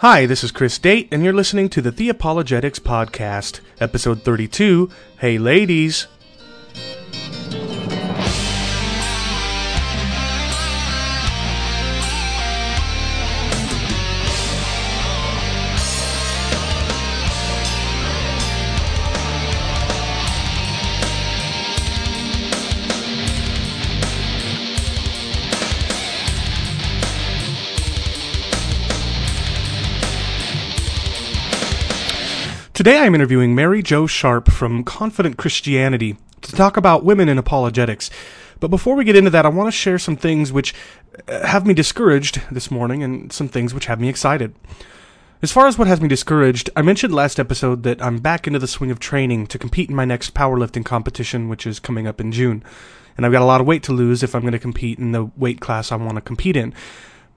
Hi, this is Chris Date, and you're listening to the Theopologetics Podcast, episode 32. Hey, ladies. Today I'm interviewing Mary Jo Sharp from Confident Christianity to talk about women in apologetics. But before we get into that, I want to share some things which uh, have me discouraged this morning and some things which have me excited. As far as what has me discouraged, I mentioned last episode that I'm back into the swing of training to compete in my next powerlifting competition, which is coming up in June. And I've got a lot of weight to lose if I'm going to compete in the weight class I want to compete in.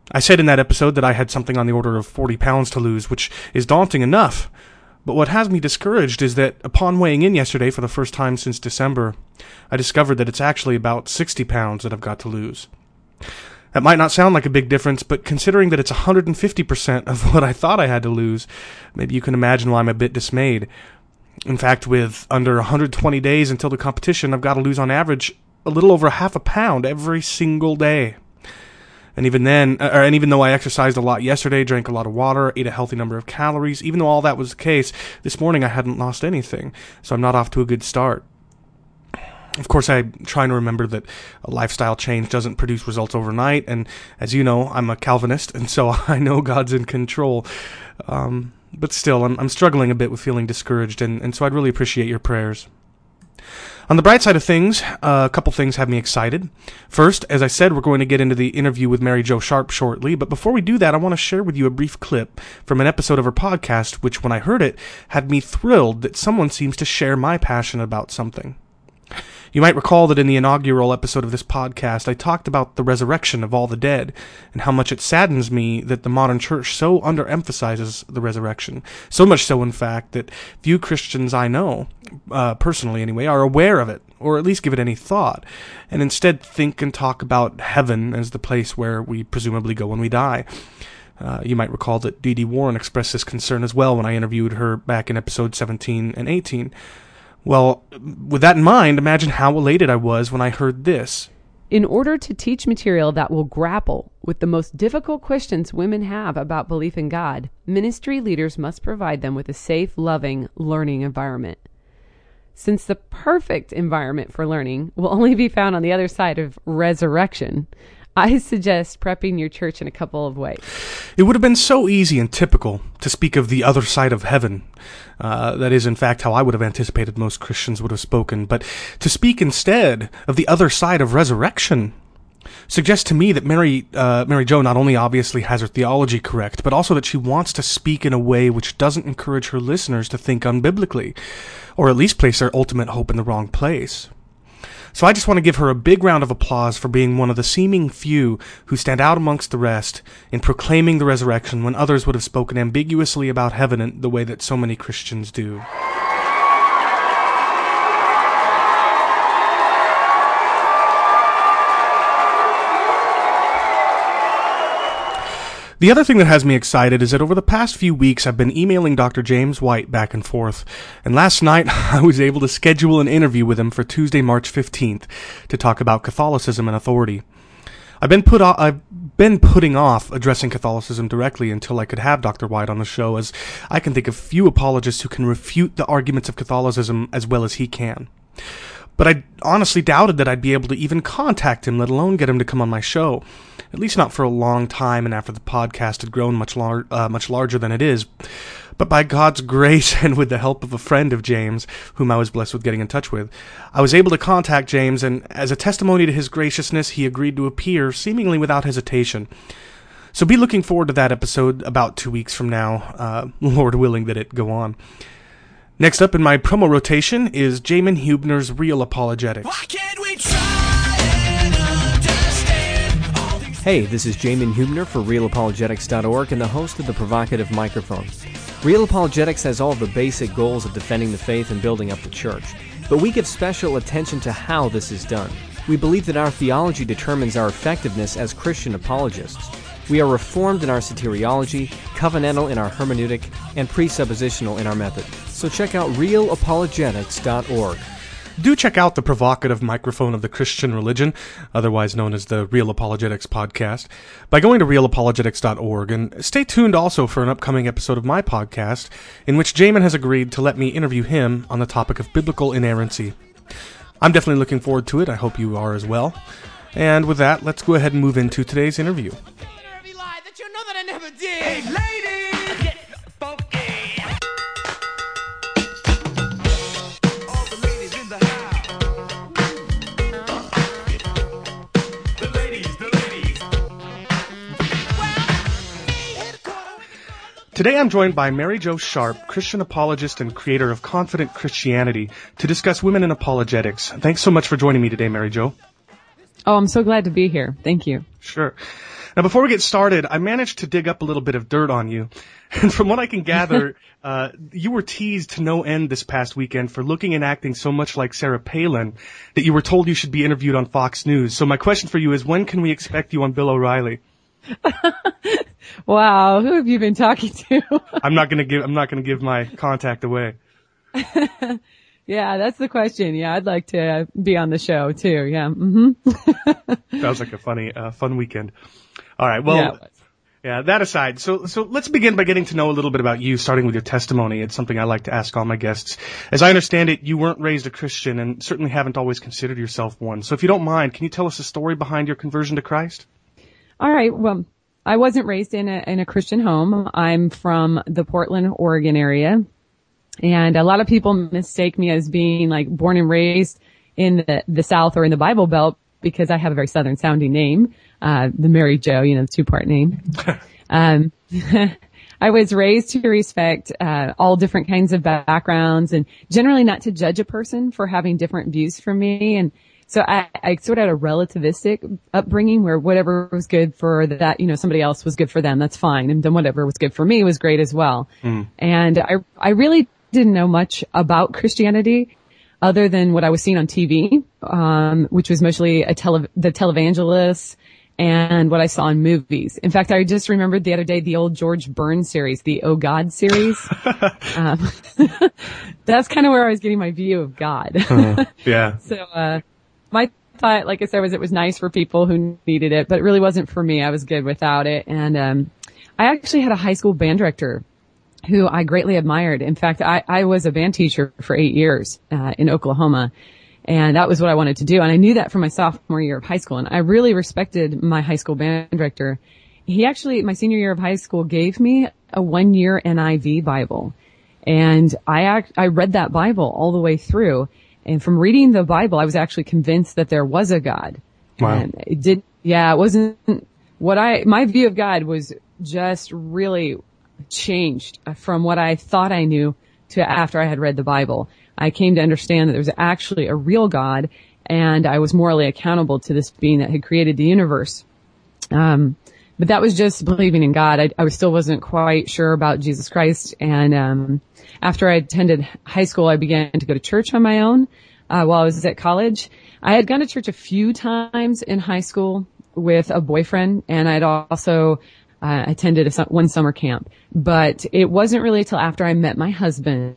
I said in that episode that I had something on the order of 40 pounds to lose, which is daunting enough. But what has me discouraged is that upon weighing in yesterday for the first time since December, I discovered that it's actually about 60 pounds that I've got to lose. That might not sound like a big difference, but considering that it's 150% of what I thought I had to lose, maybe you can imagine why I'm a bit dismayed. In fact, with under 120 days until the competition, I've got to lose on average a little over half a pound every single day. And even then, uh, and even though I exercised a lot yesterday, drank a lot of water, ate a healthy number of calories, even though all that was the case, this morning I hadn't lost anything. So I'm not off to a good start. Of course, I'm trying to remember that a lifestyle change doesn't produce results overnight. And as you know, I'm a Calvinist, and so I know God's in control. Um, but still, I'm, I'm struggling a bit with feeling discouraged, and, and so I'd really appreciate your prayers. On the bright side of things, uh, a couple things have me excited. First, as I said, we're going to get into the interview with Mary Jo Sharp shortly, but before we do that, I want to share with you a brief clip from an episode of her podcast, which, when I heard it, had me thrilled that someone seems to share my passion about something. You might recall that in the inaugural episode of this podcast, I talked about the resurrection of all the dead and how much it saddens me that the modern church so underemphasizes the resurrection. So much so, in fact, that few Christians I know, uh, personally anyway, are aware of it or at least give it any thought, and instead think and talk about heaven as the place where we presumably go when we die. Uh, you might recall that Dee Dee Warren expressed this concern as well when I interviewed her back in episode 17 and 18. Well, with that in mind, imagine how elated I was when I heard this. In order to teach material that will grapple with the most difficult questions women have about belief in God, ministry leaders must provide them with a safe, loving learning environment. Since the perfect environment for learning will only be found on the other side of resurrection, I suggest prepping your church in a couple of ways. It would have been so easy and typical to speak of the other side of heaven. Uh, that is, in fact, how I would have anticipated most Christians would have spoken. But to speak instead of the other side of resurrection suggests to me that Mary, uh, Mary Jo not only obviously has her theology correct, but also that she wants to speak in a way which doesn't encourage her listeners to think unbiblically, or at least place their ultimate hope in the wrong place. So I just want to give her a big round of applause for being one of the seeming few who stand out amongst the rest in proclaiming the resurrection when others would have spoken ambiguously about heaven in the way that so many Christians do. The other thing that has me excited is that over the past few weeks I've been emailing Dr. James White back and forth, and last night I was able to schedule an interview with him for Tuesday, March 15th to talk about Catholicism and authority. I've been put I've been putting off addressing Catholicism directly until I could have Dr. White on the show, as I can think of few apologists who can refute the arguments of Catholicism as well as he can. But I honestly doubted that I'd be able to even contact him, let alone get him to come on my show at least not for a long time and after the podcast had grown much, lar- uh, much larger than it is. But by God's grace and with the help of a friend of James, whom I was blessed with getting in touch with, I was able to contact James, and as a testimony to his graciousness, he agreed to appear, seemingly without hesitation. So be looking forward to that episode about two weeks from now, uh, Lord willing that it go on. Next up in my promo rotation is Jamin Hubner's Real Apologetics. Hey, this is Jamin Hubner for RealApologetics.org and the host of the Provocative Microphone. Real Apologetics has all the basic goals of defending the faith and building up the church, but we give special attention to how this is done. We believe that our theology determines our effectiveness as Christian apologists. We are reformed in our soteriology, covenantal in our hermeneutic, and presuppositional in our method. So check out realapologetics.org. Do check out the provocative microphone of the Christian religion, otherwise known as the Real Apologetics podcast, by going to realapologetics.org. And stay tuned also for an upcoming episode of my podcast, in which Jamin has agreed to let me interview him on the topic of biblical inerrancy. I'm definitely looking forward to it. I hope you are as well. And with that, let's go ahead and move into today's interview. Hey, ladies, get funky. Today I'm joined by Mary Jo Sharp, Christian apologist and creator of Confident Christianity, to discuss women in apologetics. Thanks so much for joining me today, Mary Jo. Oh, I'm so glad to be here. Thank you. Sure. Now, before we get started, I managed to dig up a little bit of dirt on you. And from what I can gather, uh, you were teased to no end this past weekend for looking and acting so much like Sarah Palin that you were told you should be interviewed on Fox News. So my question for you is, when can we expect you on Bill O'Reilly? wow, who have you been talking to? I'm not gonna give. I'm not gonna give my contact away. yeah, that's the question. Yeah, I'd like to be on the show too. Yeah. Mm-hmm. that was like a funny, uh, fun weekend. All right. Well. Yeah. Yeah, that aside, so so let's begin by getting to know a little bit about you, starting with your testimony. It's something I like to ask all my guests. As I understand it, you weren't raised a Christian and certainly haven't always considered yourself one. So if you don't mind, can you tell us the story behind your conversion to Christ? All right. Well, I wasn't raised in a, in a Christian home. I'm from the Portland, Oregon area. And a lot of people mistake me as being like born and raised in the, the South or in the Bible Belt because I have a very Southern sounding name, uh, the Mary Jo, you know, the two part name. um, I was raised to respect uh, all different kinds of backgrounds and generally not to judge a person for having different views from me. And so I, I sort of had a relativistic upbringing where whatever was good for that, you know, somebody else was good for them. That's fine. And then whatever was good for me was great as well. Mm. And I, I really didn't know much about Christianity other than what I was seeing on TV, um, which was mostly a tele, the televangelists and what I saw in movies. In fact, I just remembered the other day the old George Burns series, the Oh God series. um, that's kind of where I was getting my view of God. uh, yeah. So, uh, my thought, like I said, was it was nice for people who needed it, but it really wasn't for me. I was good without it. And, um, I actually had a high school band director who I greatly admired. In fact, I, I was a band teacher for eight years, uh, in Oklahoma. And that was what I wanted to do. And I knew that from my sophomore year of high school. And I really respected my high school band director. He actually, my senior year of high school gave me a one year NIV Bible. And I act, I read that Bible all the way through. And from reading the Bible, I was actually convinced that there was a God. Wow. And it did, yeah, it wasn't what I, my view of God was just really changed from what I thought I knew to after I had read the Bible. I came to understand that there was actually a real God and I was morally accountable to this being that had created the universe. Um, but that was just believing in God. I, I still wasn't quite sure about Jesus Christ. And um, after I attended high school, I began to go to church on my own uh, while I was at college. I had gone to church a few times in high school with a boyfriend, and I'd also uh, attended a, one summer camp. But it wasn't really until after I met my husband,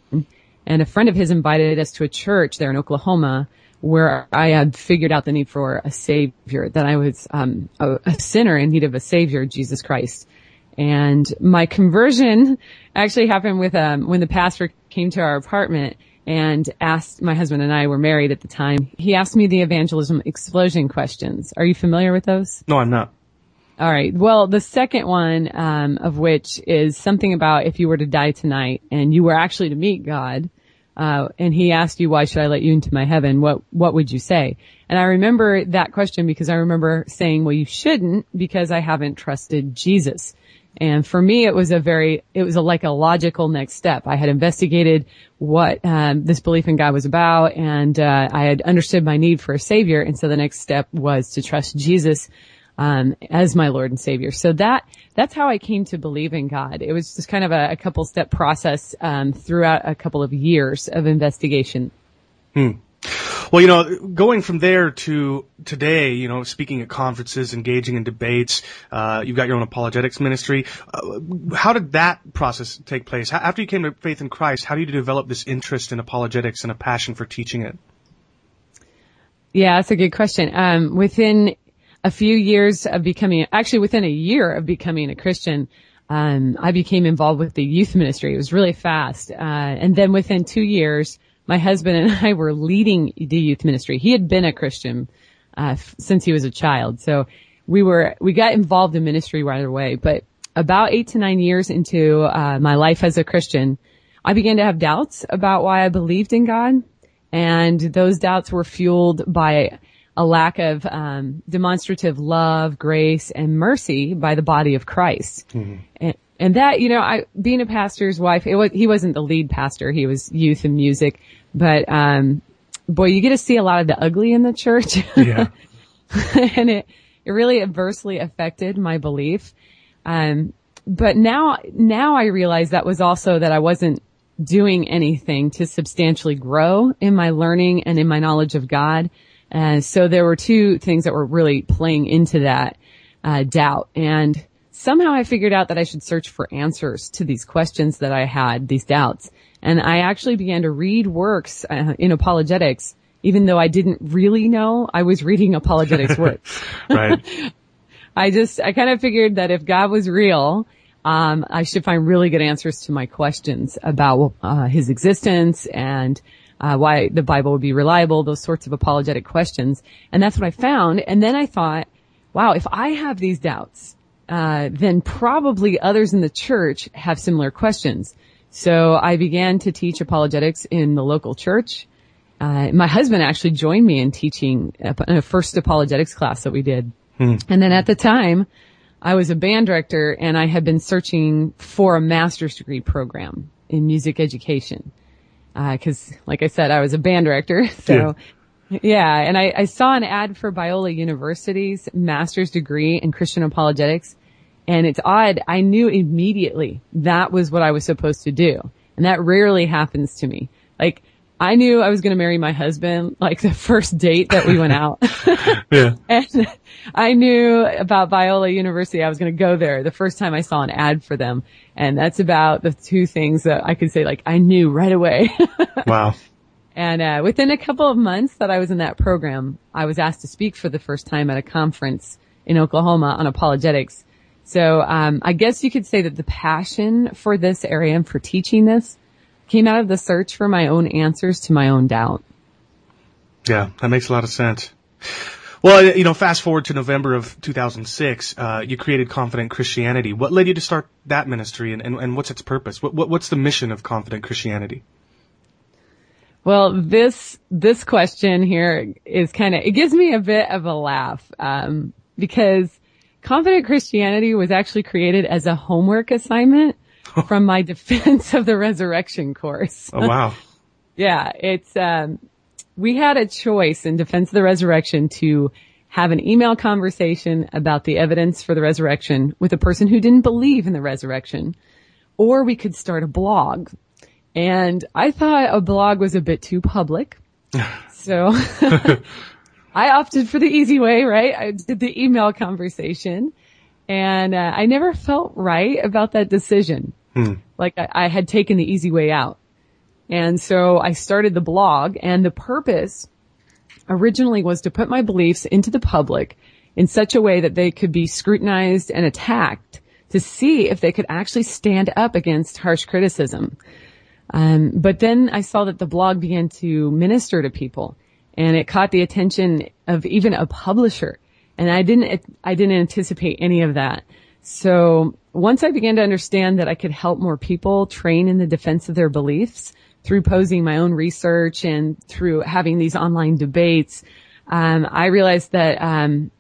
and a friend of his invited us to a church there in Oklahoma where I had figured out the need for a savior, that I was um, a, a, sinner in need of a savior, Jesus Christ. And my conversion actually happened with um, when the pastor came to our apartment and asked my husband and I were married at the time. He asked me the evangelism explosion questions. Are you familiar with those? No, I'm not. All right. Well, the second one um, of which is something about if you were to die tonight and you were actually to meet God, uh, and he asked you, why should I let you into my heaven? What, what would you say? And I remember that question because I remember saying, well, you shouldn't because I haven't trusted Jesus. And for me, it was a very, it was a, like a logical next step. I had investigated what um, this belief in God was about, and uh, I had understood my need for a savior. And so the next step was to trust Jesus um, as my Lord and Savior. So that that's how I came to believe in God. It was just kind of a, a couple step process um, throughout a couple of years of investigation. Hmm. Well, you know, going from there to today, you know, speaking at conferences, engaging in debates, uh, you've got your own apologetics ministry. Uh, how did that process take place? After you came to faith in Christ, how did you develop this interest in apologetics and a passion for teaching it? Yeah, that's a good question. Um, within a few years of becoming, actually within a year of becoming a Christian, um, I became involved with the youth ministry. It was really fast. Uh, and then within two years, my husband and I were leading the youth ministry. He had been a Christian, uh, f- since he was a child. So we were, we got involved in ministry right away, but about eight to nine years into, uh, my life as a Christian, I began to have doubts about why I believed in God. And those doubts were fueled by a lack of um, demonstrative love, grace, and mercy by the body of Christ. Mm-hmm. And, and that, you know, I, being a pastor's wife, it was, he wasn't the lead pastor. He was youth and music, but, um, boy, you get to see a lot of the ugly in the church. Yeah. and it, it really adversely affected my belief. Um, but now, now I realize that was also that I wasn't doing anything to substantially grow in my learning and in my knowledge of God. And so there were two things that were really playing into that uh, doubt. And somehow I figured out that I should search for answers to these questions that I had, these doubts. And I actually began to read works uh, in apologetics, even though I didn't really know I was reading apologetics works. right. I just, I kind of figured that if God was real, um, I should find really good answers to my questions about uh, his existence and uh, why the Bible would be reliable, those sorts of apologetic questions. And that's what I found. And then I thought, wow, if I have these doubts, uh, then probably others in the church have similar questions. So I began to teach apologetics in the local church. Uh, my husband actually joined me in teaching a, a first apologetics class that we did. Hmm. And then at the time, I was a band director and I had been searching for a master's degree program in music education. Uh, cause like I said, I was a band director. So yeah, yeah and I, I saw an ad for Biola University's master's degree in Christian apologetics. And it's odd. I knew immediately that was what I was supposed to do. And that rarely happens to me. Like I knew I was going to marry my husband like the first date that we went out. yeah. And I knew about Biola University. I was going to go there the first time I saw an ad for them. And that's about the two things that I could say like I knew right away. wow. And uh, within a couple of months that I was in that program, I was asked to speak for the first time at a conference in Oklahoma on apologetics. So um, I guess you could say that the passion for this area and for teaching this came out of the search for my own answers to my own doubt. Yeah, that makes a lot of sense. Well, you know, fast forward to November of 2006, uh, you created Confident Christianity. What led you to start that ministry and, and, and what's its purpose? What, what, what's the mission of Confident Christianity? Well, this, this question here is kind of, it gives me a bit of a laugh, um, because Confident Christianity was actually created as a homework assignment from my defense of the resurrection course. Oh wow. yeah, it's um we had a choice in defense of the resurrection to have an email conversation about the evidence for the resurrection with a person who didn't believe in the resurrection or we could start a blog. And I thought a blog was a bit too public. So I opted for the easy way, right? I did the email conversation and uh, I never felt right about that decision. Hmm. Like I, I had taken the easy way out. And so I started the blog and the purpose originally was to put my beliefs into the public in such a way that they could be scrutinized and attacked to see if they could actually stand up against harsh criticism. Um, but then I saw that the blog began to minister to people and it caught the attention of even a publisher and I didn't, I didn't anticipate any of that. So once I began to understand that I could help more people train in the defense of their beliefs through posing my own research and through having these online debates, um, I realized that, um,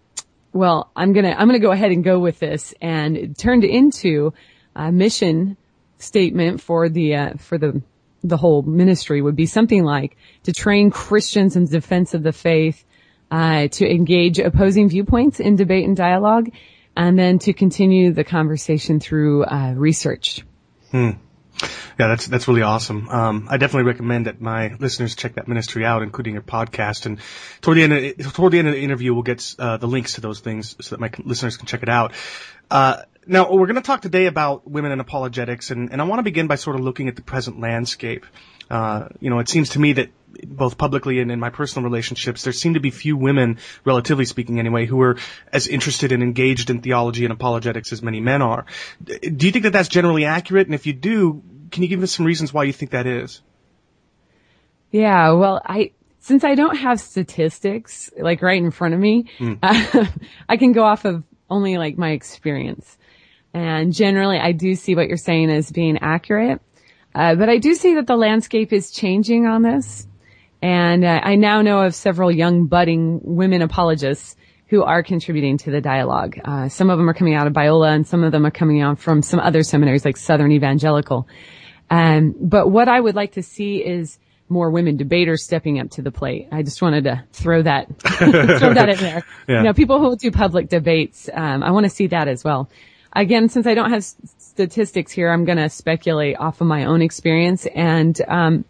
well, I'm gonna, I'm gonna go ahead and go with this. And it turned into a mission statement for the, uh, for the, the whole ministry would be something like to train Christians in defense of the faith, uh, to engage opposing viewpoints in debate and dialogue, and then to continue the conversation through uh, research. Hmm. Yeah, that's that's really awesome. Um, I definitely recommend that my listeners check that ministry out, including your podcast. And toward the end, of, toward the end of the interview, we'll get uh, the links to those things so that my listeners can check it out. Uh, now we're going to talk today about women in apologetics, and, and I want to begin by sort of looking at the present landscape. Uh, you know, it seems to me that both publicly and in my personal relationships, there seem to be few women, relatively speaking anyway, who are as interested and engaged in theology and apologetics as many men are. Do you think that that's generally accurate? And if you do, can you give us some reasons why you think that is? Yeah, well, I, since I don't have statistics like right in front of me, mm. uh, I can go off of only like my experience. And generally I do see what you're saying as being accurate. Uh, but I do see that the landscape is changing on this. And uh, I now know of several young budding women apologists who are contributing to the dialogue. Uh, some of them are coming out of Biola and some of them are coming out from some other seminaries like Southern Evangelical. Um, but what I would like to see is more women debaters stepping up to the plate. I just wanted to throw that, throw that in there. Yeah. You know, people who do public debates, um, I want to see that as well. Again, since I don't have statistics here, I'm going to speculate off of my own experience and, um,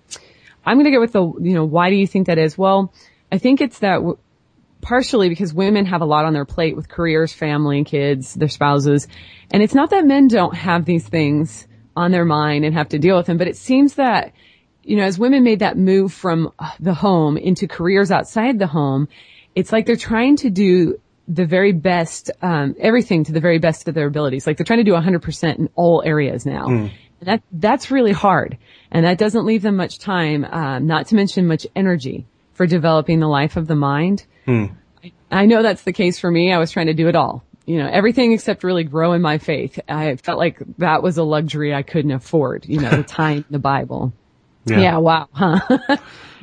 I'm going to go with the, you know, why do you think that is? Well, I think it's that w- partially because women have a lot on their plate with careers, family, kids, their spouses. And it's not that men don't have these things on their mind and have to deal with them, but it seems that, you know, as women made that move from the home into careers outside the home, it's like they're trying to do the very best, um, everything to the very best of their abilities. Like they're trying to do 100% in all areas now. Mm. And that, that's really hard. And that doesn't leave them much time, um, not to mention much energy for developing the life of the mind. Hmm. I, I know that's the case for me. I was trying to do it all. You know, everything except really grow in my faith. I felt like that was a luxury I couldn't afford, you know, the time the Bible. Yeah. yeah wow. Huh?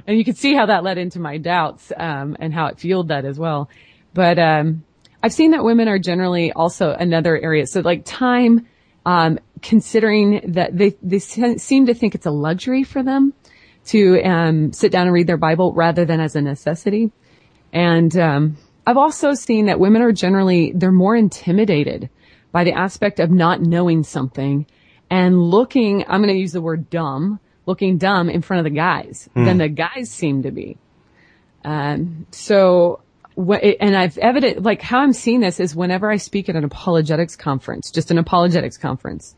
and you can see how that led into my doubts, um, and how it fueled that as well. But, um, I've seen that women are generally also another area. So like time, um, considering that they, they seem to think it's a luxury for them to um, sit down and read their Bible rather than as a necessity. And um, I've also seen that women are generally they're more intimidated by the aspect of not knowing something and looking. I'm going to use the word dumb, looking dumb in front of the guys mm. than the guys seem to be. Um, so and I've evident, like how I'm seeing this is whenever I speak at an apologetics conference, just an apologetics conference,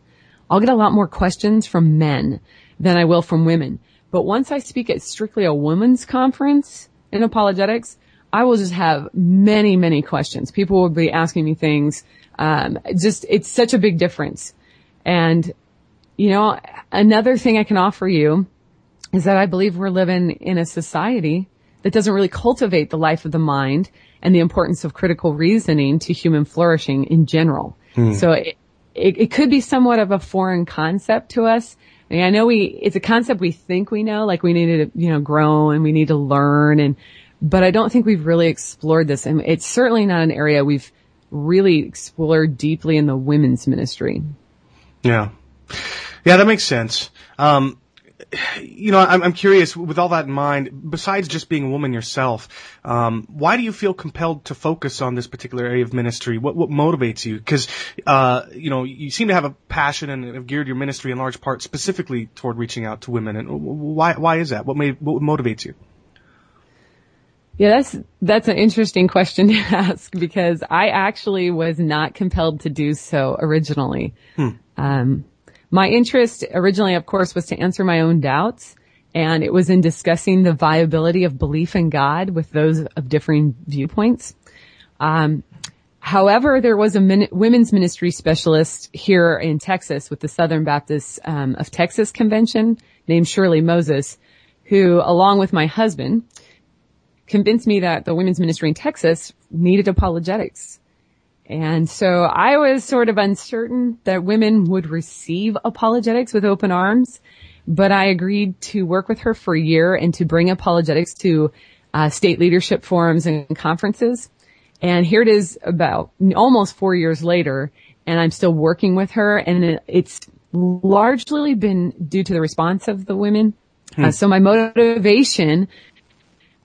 I'll get a lot more questions from men than I will from women. But once I speak at strictly a women's conference in apologetics, I will just have many, many questions. People will be asking me things. Um, just, it's such a big difference. And, you know, another thing I can offer you is that I believe we're living in a society that doesn't really cultivate the life of the mind and the importance of critical reasoning to human flourishing in general. Hmm. So it, it, it, could be somewhat of a foreign concept to us. I, mean, I know we, it's a concept we think we know, like we need to, you know, grow and we need to learn and, but I don't think we've really explored this and it's certainly not an area we've really explored deeply in the women's ministry. Yeah. Yeah, that makes sense. Um, you know, I'm, I'm curious. With all that in mind, besides just being a woman yourself, um, why do you feel compelled to focus on this particular area of ministry? What what motivates you? Because uh, you know, you seem to have a passion and have geared your ministry in large part specifically toward reaching out to women. And why why is that? What made what motivates you? Yeah, that's that's an interesting question to ask because I actually was not compelled to do so originally. Hmm. Um, my interest originally, of course, was to answer my own doubts. And it was in discussing the viability of belief in God with those of differing viewpoints. Um, however, there was a min- women's ministry specialist here in Texas with the Southern Baptist um, of Texas Convention named Shirley Moses, who, along with my husband, convinced me that the women's ministry in Texas needed apologetics. And so I was sort of uncertain that women would receive apologetics with open arms, but I agreed to work with her for a year and to bring apologetics to uh, state leadership forums and conferences. And here it is about almost four years later, and I'm still working with her, and it's largely been due to the response of the women. Hmm. Uh, so my motivation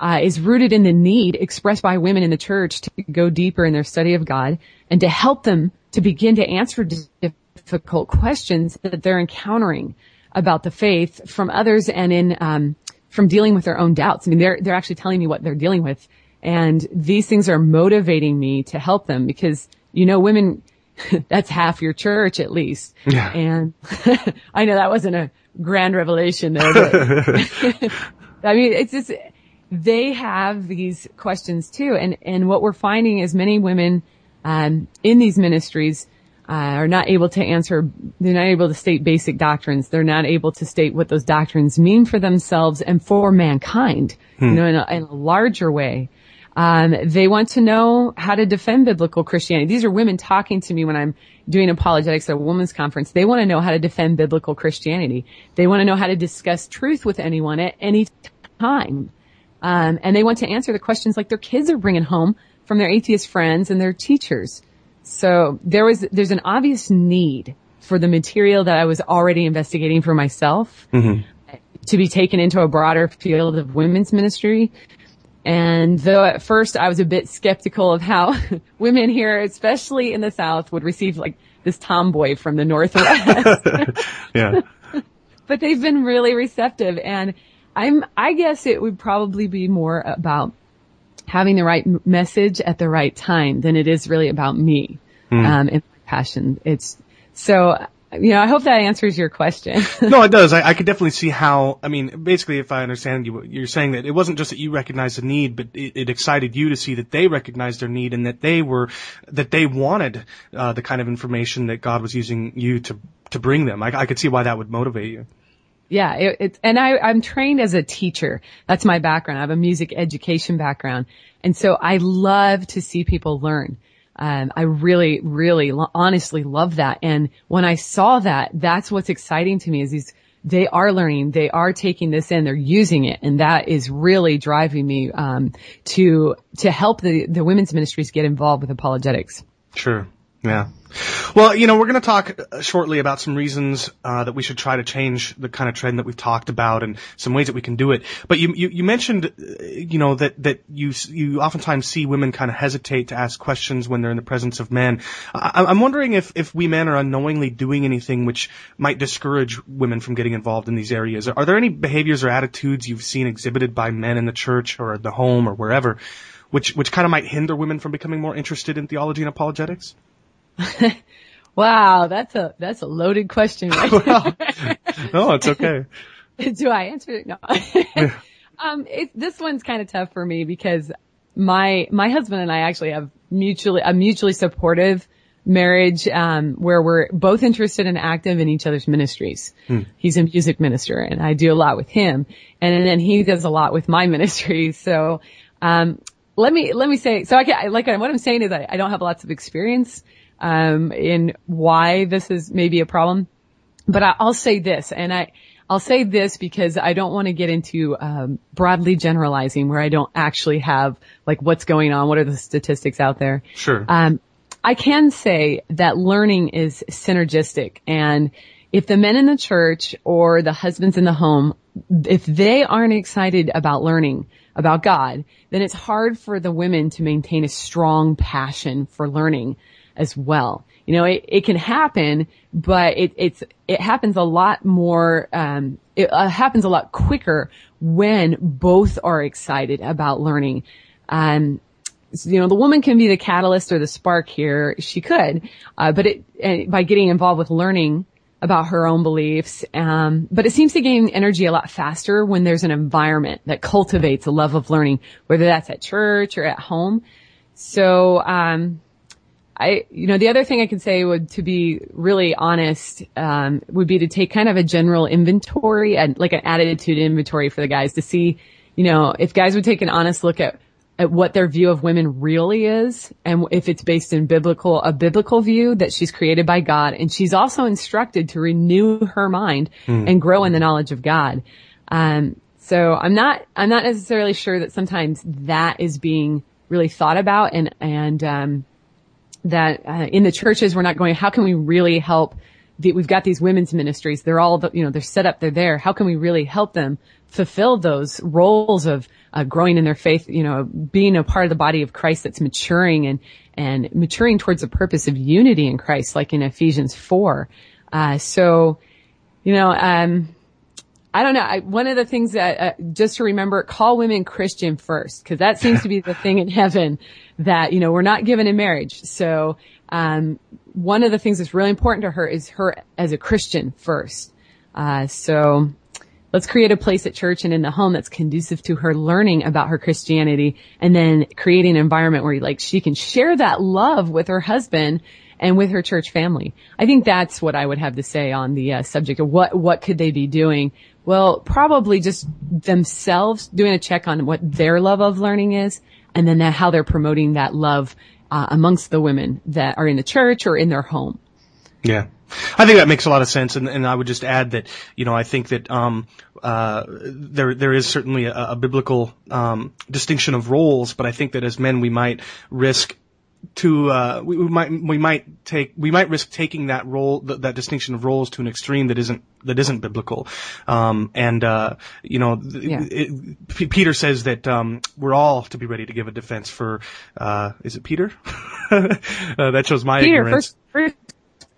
uh, is rooted in the need expressed by women in the church to go deeper in their study of God and to help them to begin to answer difficult questions that they're encountering about the faith from others and in, um, from dealing with their own doubts. I mean, they're, they're actually telling me what they're dealing with. And these things are motivating me to help them because, you know, women, that's half your church at least. Yeah. And I know that wasn't a grand revelation there, but I mean, it's just, they have these questions too. And, and what we're finding is many women, um, in these ministries, uh, are not able to answer, they're not able to state basic doctrines. They're not able to state what those doctrines mean for themselves and for mankind, you know, in a, in a larger way. Um, they want to know how to defend biblical Christianity. These are women talking to me when I'm doing apologetics at a women's conference. They want to know how to defend biblical Christianity. They want to know how to discuss truth with anyone at any time. Um, and they want to answer the questions like their kids are bringing home from their atheist friends and their teachers. So there was, there's an obvious need for the material that I was already investigating for myself to be taken into a broader field of women's ministry. And though at first I was a bit skeptical of how women here, especially in the South, would receive like this tomboy from the Northwest, Yeah. but they've been really receptive. And I'm, I guess it would probably be more about having the right message at the right time than it is really about me, um, and my passion. It's so, you know, I hope that answers your question. no, it does. I, I could definitely see how. I mean, basically, if I understand you, you're saying that it wasn't just that you recognized the need, but it, it excited you to see that they recognized their need and that they were that they wanted uh, the kind of information that God was using you to to bring them. I, I could see why that would motivate you. Yeah, it, it's and I, I'm trained as a teacher. That's my background. I have a music education background, and so I love to see people learn. Um, I really, really, lo- honestly love that. And when I saw that, that's what's exciting to me is these. They are learning. They are taking this in. They're using it, and that is really driving me um, to to help the the women's ministries get involved with apologetics. Sure. Yeah. Well, you know, we're going to talk uh, shortly about some reasons uh, that we should try to change the kind of trend that we've talked about, and some ways that we can do it. But you you, you mentioned, uh, you know, that that you you oftentimes see women kind of hesitate to ask questions when they're in the presence of men. I, I'm wondering if if we men are unknowingly doing anything which might discourage women from getting involved in these areas. Are there any behaviors or attitudes you've seen exhibited by men in the church or at the home or wherever, which which kind of might hinder women from becoming more interested in theology and apologetics? Wow, that's a that's a loaded question. Right there. No, it's okay. Do I answer it? No. um, it, this one's kind of tough for me because my my husband and I actually have mutually a mutually supportive marriage um, where we're both interested and active in each other's ministries. He's a music minister, and I do a lot with him, and then he does a lot with my ministry. So. Um, let me let me say so. I can, like what I'm saying is I, I don't have lots of experience um, in why this is maybe a problem, but I, I'll say this, and I I'll say this because I don't want to get into um, broadly generalizing where I don't actually have like what's going on, what are the statistics out there. Sure. Um, I can say that learning is synergistic and if the men in the church or the husbands in the home, if they aren't excited about learning about God, then it's hard for the women to maintain a strong passion for learning as well. You know, it, it can happen, but it, it's, it happens a lot more, um, it uh, happens a lot quicker when both are excited about learning. Um, you know, the woman can be the catalyst or the spark here. She could, uh, but it, uh, by getting involved with learning about her own beliefs. Um, but it seems to gain energy a lot faster when there's an environment that cultivates a love of learning, whether that's at church or at home. So, um, I, you know, the other thing I could say would, to be really honest, um, would be to take kind of a general inventory and like an attitude inventory for the guys to see, you know, if guys would take an honest look at, at what their view of women really is and if it's based in biblical, a biblical view that she's created by God. And she's also instructed to renew her mind and grow in the knowledge of God. Um, so I'm not, I'm not necessarily sure that sometimes that is being really thought about and, and, um, that uh, in the churches we're not going how can we really help the, we've got these women's ministries. They're all the, you know they're set up they're there. How can we really help them fulfill those roles of uh, growing in their faith you know being a part of the body of Christ that's maturing and and maturing towards the purpose of unity in Christ like in Ephesians 4 uh, so You know, um, I don't know. I, one of the things that uh, just to remember, call women Christian first, because that seems to be the thing in heaven that you know we're not given in marriage. So um, one of the things that's really important to her is her as a Christian first. Uh, so let's create a place at church and in the home that's conducive to her learning about her Christianity, and then creating an environment where like she can share that love with her husband and with her church family. I think that's what I would have to say on the uh, subject of what what could they be doing well, probably just themselves doing a check on what their love of learning is and then how they're promoting that love uh, amongst the women that are in the church or in their home. Yeah. I think that makes a lot of sense, and, and I would just add that you know I think that um, uh, there there is certainly a, a biblical um, distinction of roles, but I think that as men we might risk to uh, we, we, might we might take we might risk taking that role th- that distinction of roles to an extreme that isn't that isn't biblical. Um, and uh, you know yeah. it, P- Peter says that um, we're all to be ready to give a defense for uh, is it Peter? Uh, that shows my Peter, ignorance. first, first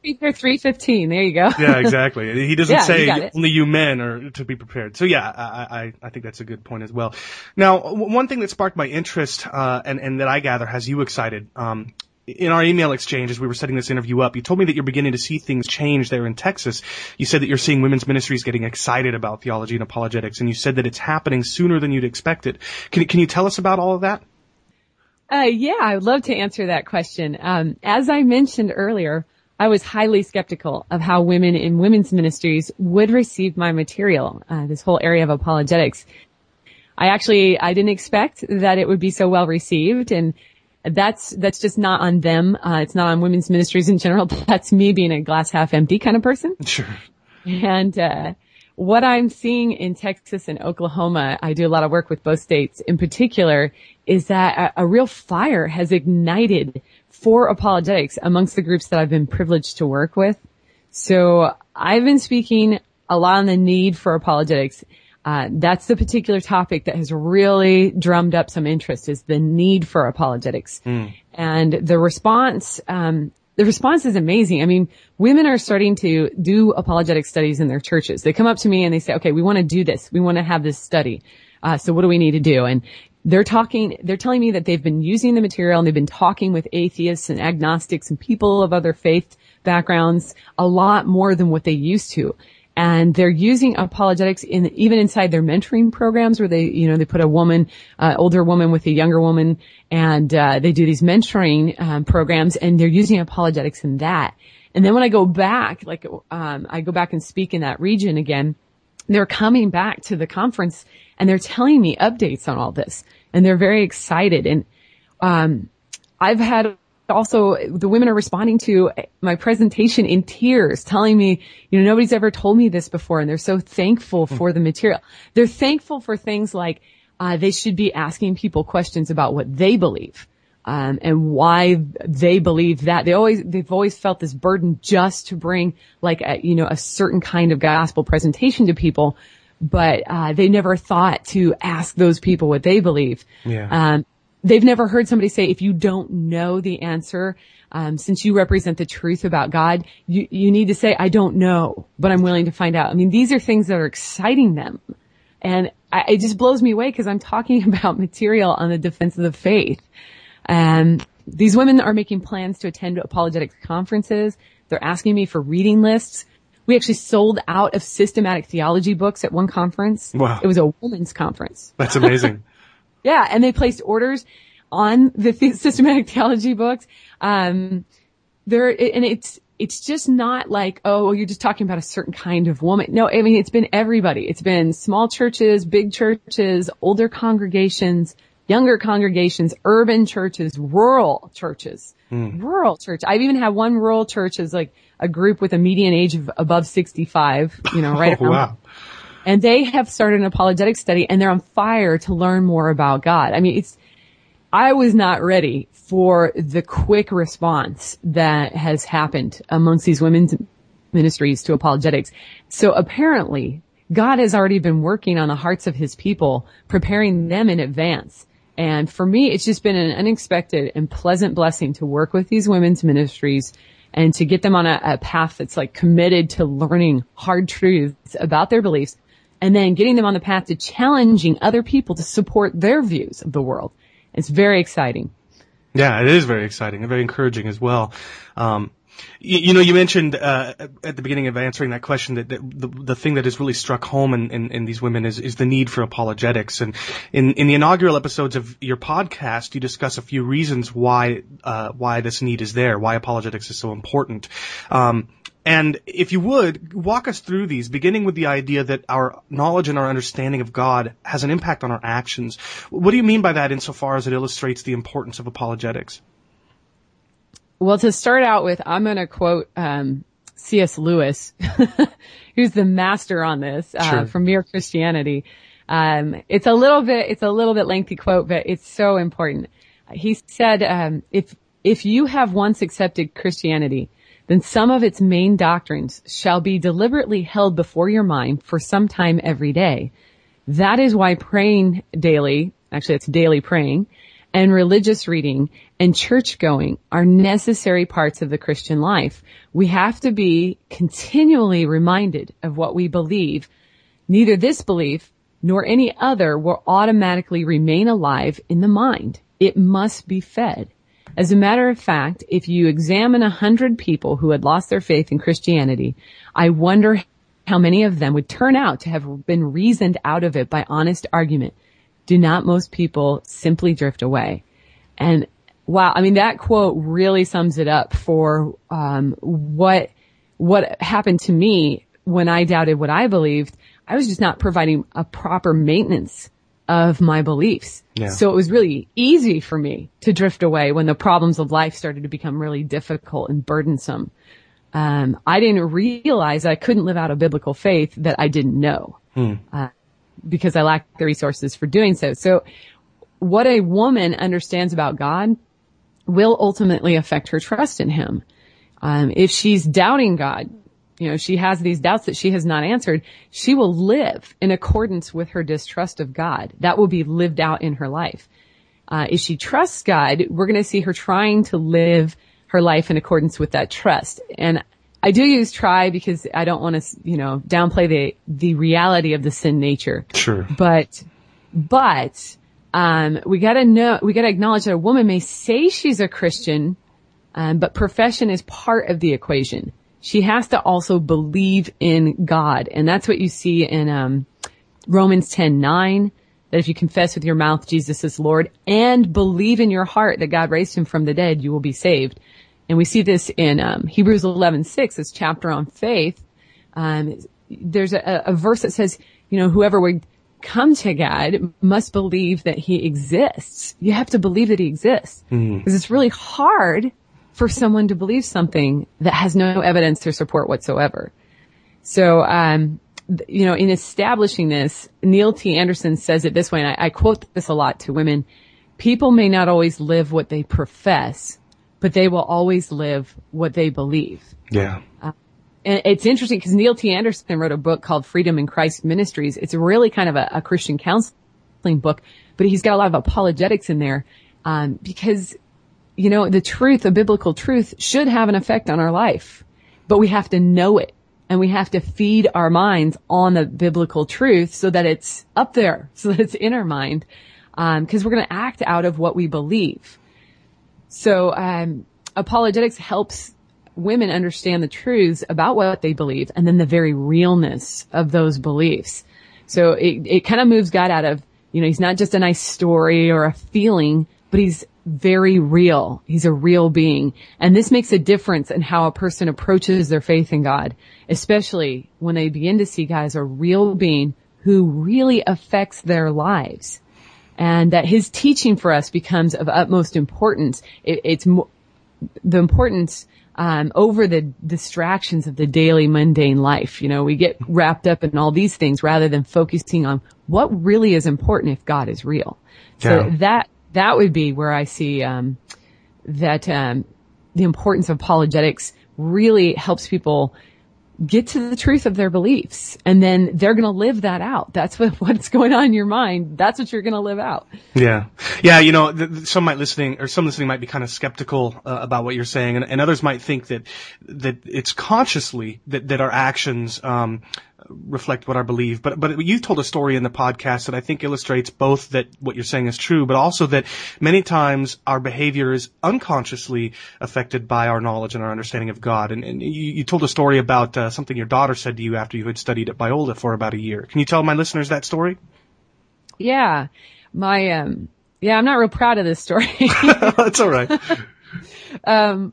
Peter three fifteen. There you go. yeah, exactly. He doesn't yeah, say only you men are to be prepared. So yeah, I, I, I think that's a good point as well. Now, one thing that sparked my interest uh, and and that I gather has you excited. Um, in our email exchange as we were setting this interview up, you told me that you're beginning to see things change there in Texas. You said that you're seeing women's ministries getting excited about theology and apologetics, and you said that it's happening sooner than you'd expected. Can can you tell us about all of that? Uh, yeah, I would love to answer that question. Um, as I mentioned earlier, I was highly skeptical of how women in women's ministries would receive my material, uh, this whole area of apologetics. I actually, I didn't expect that it would be so well received and that's, that's just not on them. Uh, it's not on women's ministries in general. That's me being a glass half empty kind of person. Sure. And, uh, what I'm seeing in Texas and Oklahoma, I do a lot of work with both states in particular, is that a, a real fire has ignited for apologetics amongst the groups that I've been privileged to work with. So I've been speaking a lot on the need for apologetics. Uh, that's the particular topic that has really drummed up some interest is the need for apologetics. Mm. And the response, um, the response is amazing. I mean, women are starting to do apologetic studies in their churches. They come up to me and they say, okay, we want to do this. We want to have this study. Uh, so what do we need to do? And they're talking, they're telling me that they've been using the material and they've been talking with atheists and agnostics and people of other faith backgrounds a lot more than what they used to. And they're using apologetics in, even inside their mentoring programs where they, you know, they put a woman, uh, older woman with a younger woman and, uh, they do these mentoring, um, programs and they're using apologetics in that. And then when I go back, like, um, I go back and speak in that region again, they're coming back to the conference and they're telling me updates on all this and they're very excited. And, um, I've had also the women are responding to my presentation in tears, telling me, you know, nobody's ever told me this before. And they're so thankful hmm. for the material. They're thankful for things like, uh, they should be asking people questions about what they believe. Um, and why they believe that they always they've always felt this burden just to bring like a, you know a certain kind of gospel presentation to people but uh, they never thought to ask those people what they believe. Yeah. Um, they've never heard somebody say, if you don't know the answer, um, since you represent the truth about God, you, you need to say, I don't know, but I'm willing to find out. I mean, these are things that are exciting them. And I, it just blows me away because I'm talking about material on the defense of the faith. And these women are making plans to attend apologetics conferences. They're asking me for reading lists. We actually sold out of systematic theology books at one conference. Wow. It was a women's conference. That's amazing. yeah. And they placed orders on the systematic theology books. Um, there, and it's, it's just not like, oh, you're just talking about a certain kind of woman. No, I mean, it's been everybody. It's been small churches, big churches, older congregations, younger congregations, urban churches, rural churches, mm. rural church. I've even had one rural church as like a group with a median age of above 65, you know, right oh. Wow. And they have started an apologetic study and they're on fire to learn more about God. I mean, it's, I was not ready for the quick response that has happened amongst these women's ministries to apologetics. So apparently God has already been working on the hearts of his people, preparing them in advance. And for me, it's just been an unexpected and pleasant blessing to work with these women's ministries and to get them on a, a path that's like committed to learning hard truths about their beliefs and then getting them on the path to challenging other people to support their views of the world. It's very exciting. Yeah, it is very exciting and very encouraging as well. Um, you, you, know, you mentioned uh, at the beginning of answering that question that, that the, the thing that has really struck home in, in, in, these women is, is the need for apologetics. And in, in the inaugural episodes of your podcast, you discuss a few reasons why uh, why this need is there, why apologetics is so important. Um, and if you would, walk us through these, beginning with the idea that our knowledge and our understanding of God has an impact on our actions. What do you mean by that insofar as it illustrates the importance of apologetics? Well, to start out with, I'm going to quote um, C.S. Lewis, who's the master on this uh, sure. from Mere Christianity. Um, it's a little bit, it's a little bit lengthy quote, but it's so important. He said, um, "If if you have once accepted Christianity, then some of its main doctrines shall be deliberately held before your mind for some time every day. That is why praying daily, actually, it's daily praying." And religious reading and church going are necessary parts of the Christian life. We have to be continually reminded of what we believe. Neither this belief nor any other will automatically remain alive in the mind. It must be fed. As a matter of fact, if you examine a hundred people who had lost their faith in Christianity, I wonder how many of them would turn out to have been reasoned out of it by honest argument do not most people simply drift away? And wow, I mean, that quote really sums it up for, um, what, what happened to me when I doubted what I believed. I was just not providing a proper maintenance of my beliefs. Yeah. So it was really easy for me to drift away when the problems of life started to become really difficult and burdensome. Um, I didn't realize I couldn't live out a biblical faith that I didn't know. Hmm. Uh, because I lack the resources for doing so. So what a woman understands about God will ultimately affect her trust in him. Um, if she's doubting God, you know, she has these doubts that she has not answered, she will live in accordance with her distrust of God. That will be lived out in her life. Uh, if she trusts God, we're going to see her trying to live her life in accordance with that trust. And I do use try because I don't want to, you know, downplay the, the reality of the sin nature. Sure. But, but, um, we gotta know, we gotta acknowledge that a woman may say she's a Christian, um, but profession is part of the equation. She has to also believe in God. And that's what you see in, um, Romans 10, 9, that if you confess with your mouth Jesus is Lord and believe in your heart that God raised him from the dead, you will be saved. And we see this in um, Hebrews 11:6, this chapter on faith. Um, there's a, a verse that says, you know, whoever would come to God must believe that He exists. You have to believe that He exists because mm. it's really hard for someone to believe something that has no evidence or support whatsoever. So, um, you know, in establishing this, Neil T. Anderson says it this way, and I, I quote this a lot to women. People may not always live what they profess, but they will always live what they believe. Yeah. Uh, and it's interesting because Neil T. Anderson wrote a book called Freedom in Christ Ministries. It's really kind of a, a Christian counseling book, but he's got a lot of apologetics in there, um, because, you know, the truth, the biblical truth should have an effect on our life, but we have to know it and we have to feed our minds on the biblical truth so that it's up there, so that it's in our mind, um, cause we're going to act out of what we believe. So um, apologetics helps women understand the truths about what they believe and then the very realness of those beliefs. So it, it kind of moves God out of, you know, he's not just a nice story or a feeling, but he's very real. He's a real being. And this makes a difference in how a person approaches their faith in God, especially when they begin to see God as a real being who really affects their lives and that his teaching for us becomes of utmost importance. It, it's mo- the importance um, over the distractions of the daily mundane life. You know, we get wrapped up in all these things rather than focusing on what really is important if God is real. So that that would be where I see um, that um, the importance of apologetics really helps people get to the truth of their beliefs and then they're going to live that out. That's what, what's going on in your mind. That's what you're going to live out. Yeah. Yeah. You know, th- th- some might listening or some listening might be kind of skeptical uh, about what you're saying and, and, others might think that, that it's consciously that, that our actions, um, reflect what I believe. But but you told a story in the podcast that I think illustrates both that what you're saying is true, but also that many times our behavior is unconsciously affected by our knowledge and our understanding of God. And, and you, you, told a story about uh, something your daughter said to you after you had studied at Biola for about a year. Can you tell my listeners that story? Yeah, my um, yeah, I'm not real proud of this story. That's all right. um,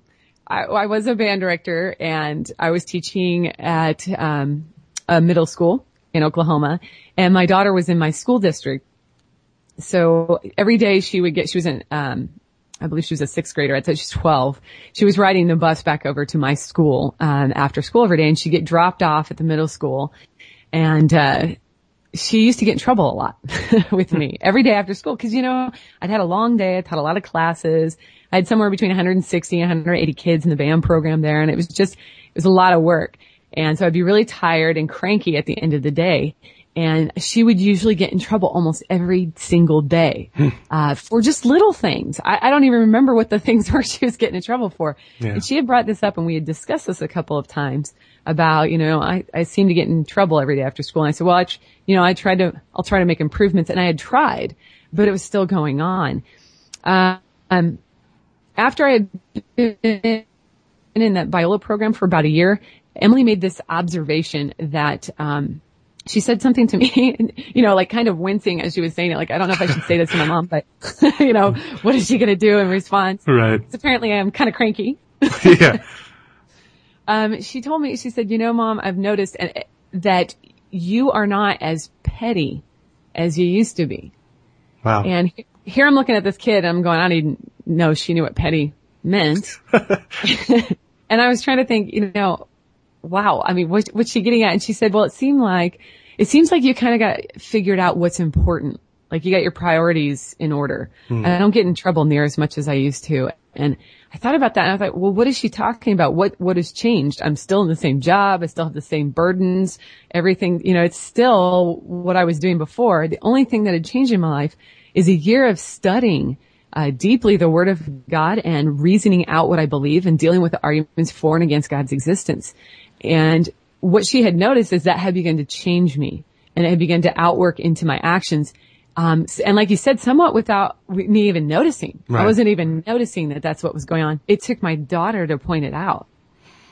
I, I, was a band director and I was teaching at um, a middle school in Oklahoma and my daughter was in my school district. So every day she would get, she was in, um, I believe she was a sixth grader. I'd say she's 12. She was riding the bus back over to my school, um, after school every day and she'd get dropped off at the middle school and, uh, she used to get in trouble a lot with me every day after school because, you know, I'd had a long day. I taught a lot of classes. I had somewhere between 160 and 180 kids in the band program there. And it was just, it was a lot of work. And so I'd be really tired and cranky at the end of the day. And she would usually get in trouble almost every single day, hmm. uh, for just little things. I, I, don't even remember what the things were she was getting in trouble for. Yeah. And she had brought this up and we had discussed this a couple of times about, you know, I, I seem to get in trouble every day after school. And I said, well, I, you know, I tried to, I'll try to make improvements and I had tried, but it was still going on. Uh, um, after I had been in that Biola program for about a year, Emily made this observation that, um, she said something to me, you know, like kind of wincing as she was saying it. Like, I don't know if I should say this to my mom, but, you know, what is she going to do in response? Right. apparently I'm kind of cranky. yeah. Um, she told me, she said, you know, mom, I've noticed that you are not as petty as you used to be. Wow. And here I'm looking at this kid I'm going, I didn't know she knew what petty meant. and I was trying to think, you know, wow, I mean, what, what's she getting at? And she said, well, it seemed like, it seems like you kind of got figured out what's important. Like you got your priorities in order. Mm. And I don't get in trouble near as much as I used to. And I thought about that and I thought, well, what is she talking about? What, what has changed? I'm still in the same job. I still have the same burdens. Everything, you know, it's still what I was doing before. The only thing that had changed in my life is a year of studying uh, deeply the word of God and reasoning out what I believe and dealing with the arguments for and against God's existence. And what she had noticed is that had begun to change me and it had begun to outwork into my actions. Um, and like you said, somewhat without me even noticing. Right. I wasn't even noticing that that's what was going on. It took my daughter to point it out.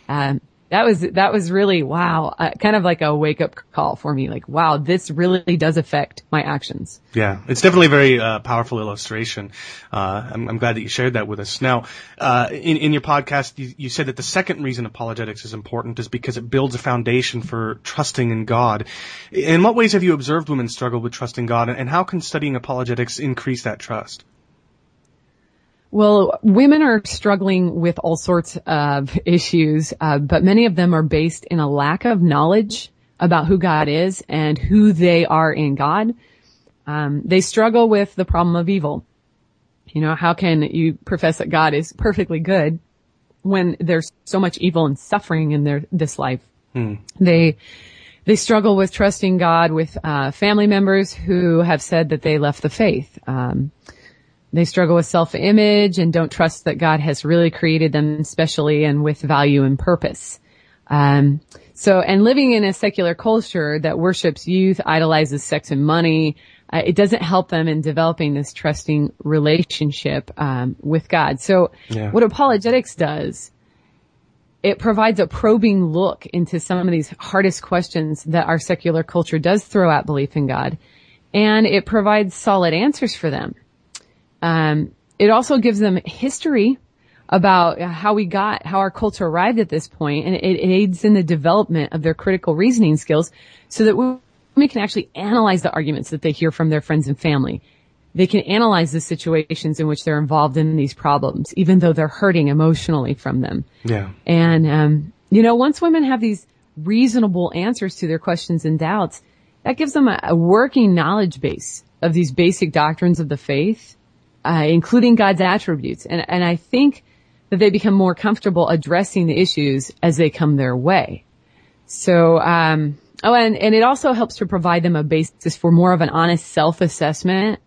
Um, that was that was really wow, uh, kind of like a wake up call for me. Like wow, this really does affect my actions. Yeah, it's definitely a very uh, powerful illustration. Uh, I'm, I'm, glad that you shared that with us. Now, uh, in in your podcast, you, you, said that the second reason apologetics is important is because it builds a foundation for trusting in God. In what ways have you observed women struggle with trusting God, and how can studying apologetics increase that trust? Well, women are struggling with all sorts of issues, uh, but many of them are based in a lack of knowledge about who God is and who they are in God. Um, they struggle with the problem of evil. You know, how can you profess that God is perfectly good when there's so much evil and suffering in their this life? Hmm. They they struggle with trusting God with uh, family members who have said that they left the faith. Um, they struggle with self-image and don't trust that God has really created them specially and with value and purpose. Um, so, and living in a secular culture that worships youth, idolizes sex and money, uh, it doesn't help them in developing this trusting relationship um, with God. So, yeah. what apologetics does, it provides a probing look into some of these hardest questions that our secular culture does throw at belief in God, and it provides solid answers for them. Um, it also gives them history about how we got, how our culture arrived at this point, and it, it aids in the development of their critical reasoning skills so that women can actually analyze the arguments that they hear from their friends and family. They can analyze the situations in which they're involved in these problems, even though they're hurting emotionally from them. Yeah. And, um, you know, once women have these reasonable answers to their questions and doubts, that gives them a, a working knowledge base of these basic doctrines of the faith uh, including God's attributes. And, and I think that they become more comfortable addressing the issues as they come their way. So, um, oh, and, and it also helps to provide them a basis for more of an honest self-assessment,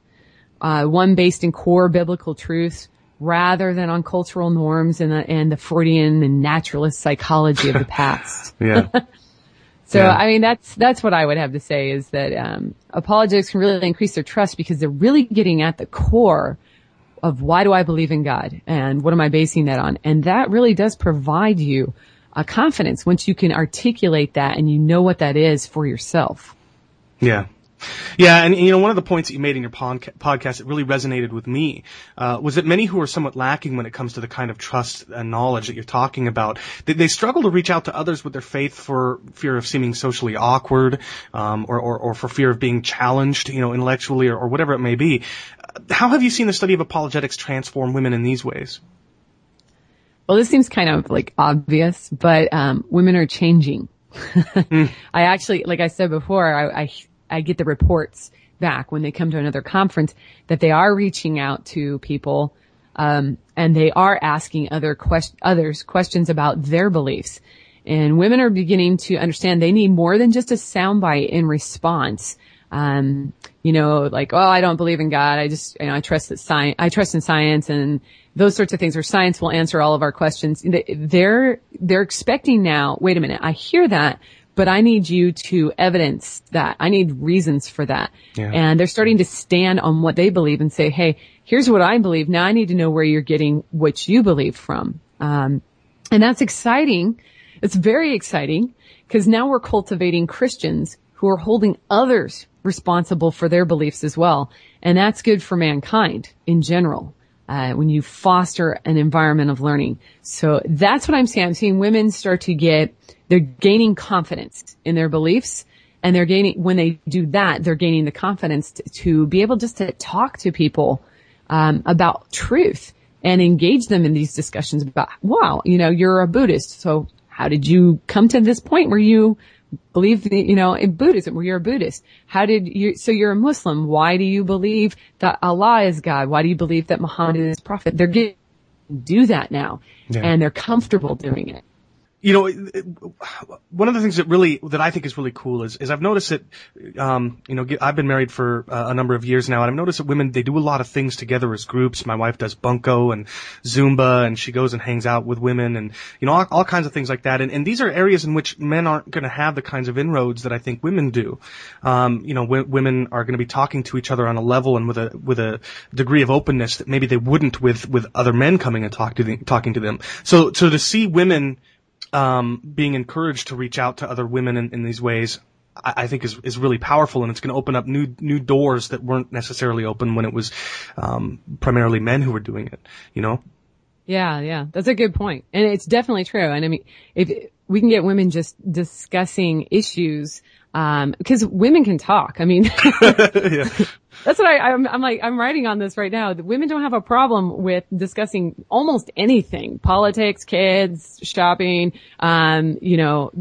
uh, one based in core biblical truths rather than on cultural norms and the, and the Freudian and naturalist psychology of the past. yeah. So, Yeah. I mean, that's, that's what I would have to say is that, um, apologetics can really increase their trust because they're really getting at the core of why do I believe in God and what am I basing that on? And that really does provide you a confidence once you can articulate that and you know what that is for yourself. Yeah. Yeah, and you know, one of the points that you made in your podca- podcast that really resonated with me uh, was that many who are somewhat lacking when it comes to the kind of trust and knowledge that you're talking about, they, they struggle to reach out to others with their faith for fear of seeming socially awkward, um, or, or, or for fear of being challenged, you know, intellectually or, or whatever it may be. How have you seen the study of apologetics transform women in these ways? Well, this seems kind of like obvious, but um, women are changing. I actually, like I said before, I, I I get the reports back when they come to another conference that they are reaching out to people, um, and they are asking other quest- others questions about their beliefs. And women are beginning to understand they need more than just a soundbite in response. Um, you know, like, oh, I don't believe in God. I just, you know, I trust that science, I trust in science and those sorts of things where science will answer all of our questions. They- They're, they're expecting now, wait a minute, I hear that, but I need you to evidence that. I need reasons for that. Yeah. And they're starting to stand on what they believe and say, hey, here's what I believe. Now I need to know where you're getting what you believe from. Um, and that's exciting. It's very exciting because now we're cultivating Christians who are holding others responsible for their beliefs as well. And that's good for mankind in general. Uh, when you foster an environment of learning. So that's what I'm seeing. I'm seeing women start to get, they're gaining confidence in their beliefs and they're gaining, when they do that, they're gaining the confidence to, to be able just to talk to people, um, about truth and engage them in these discussions about, wow, you know, you're a Buddhist. So how did you come to this point where you believe, you know, in Buddhism, where you're a Buddhist? How did you, so you're a Muslim. Why do you believe that Allah is God? Why do you believe that Muhammad is prophet? They're getting do that now Yeah. and they're comfortable doing it. You know, one of the things that really that I think is really cool is is I've noticed that, um, you know, I've been married for uh, a number of years now, and I've noticed that women they do a lot of things together as groups. My wife does bunko and zumba, and she goes and hangs out with women, and you know, all, all kinds of things like that. And, and these are areas in which men aren't going to have the kinds of inroads that I think women do. Um, you know, w- women are going to be talking to each other on a level and with a with a degree of openness that maybe they wouldn't with with other men coming and talk to the, talking to them. So so to see women um, being encouraged to reach out to other women in, in these ways, I, I think is is really powerful, and it's going to open up new new doors that weren't necessarily open when it was um, primarily men who were doing it. You know? Yeah, yeah, that's a good point, and it's definitely true. And I mean, if we can get women just discussing issues, um, because women can talk. I mean, yeah. that's what I, I'm, I'm like, I'm writing on this right now. The women don't have a problem with discussing almost anything: politics, kids, shopping, um, you know,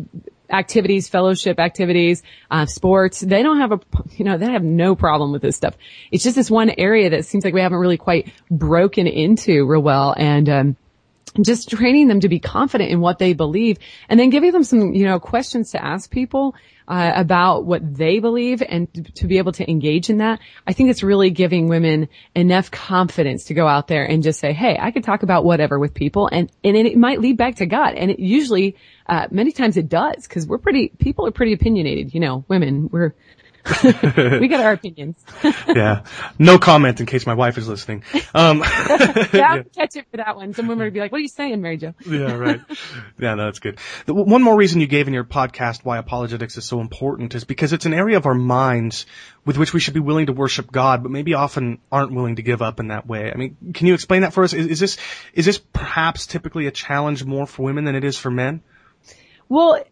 activities, fellowship activities, uh, sports. They don't have a, you know, they have no problem with this stuff. It's just this one area that seems like we haven't really quite broken into real well. And, um, just training them to be confident in what they believe and then giving them some, you know, questions to ask people, uh, about what they believe and to, be able to engage in that. I think it's really giving women enough confidence to go out there and just say, Hey, I could talk about whatever with people and, and it might lead back to God. And it usually, uh, many times it does because we're pretty, people are pretty opinionated, you know, women, we're, we got our opinions. yeah. No comment in case my wife is listening. Um, Yeah, catch it for that one. Some women would be like, what are you saying, Mary Jo? yeah, right. Yeah, no, that's good. The, one more reason you gave in your podcast why apologetics is so important is because it's an area of our minds with which we should be willing to worship God, but maybe often aren't willing to give up in that way. I mean, can you explain that for us? Is, is this is this perhaps typically a challenge more for women than it is for men? Well,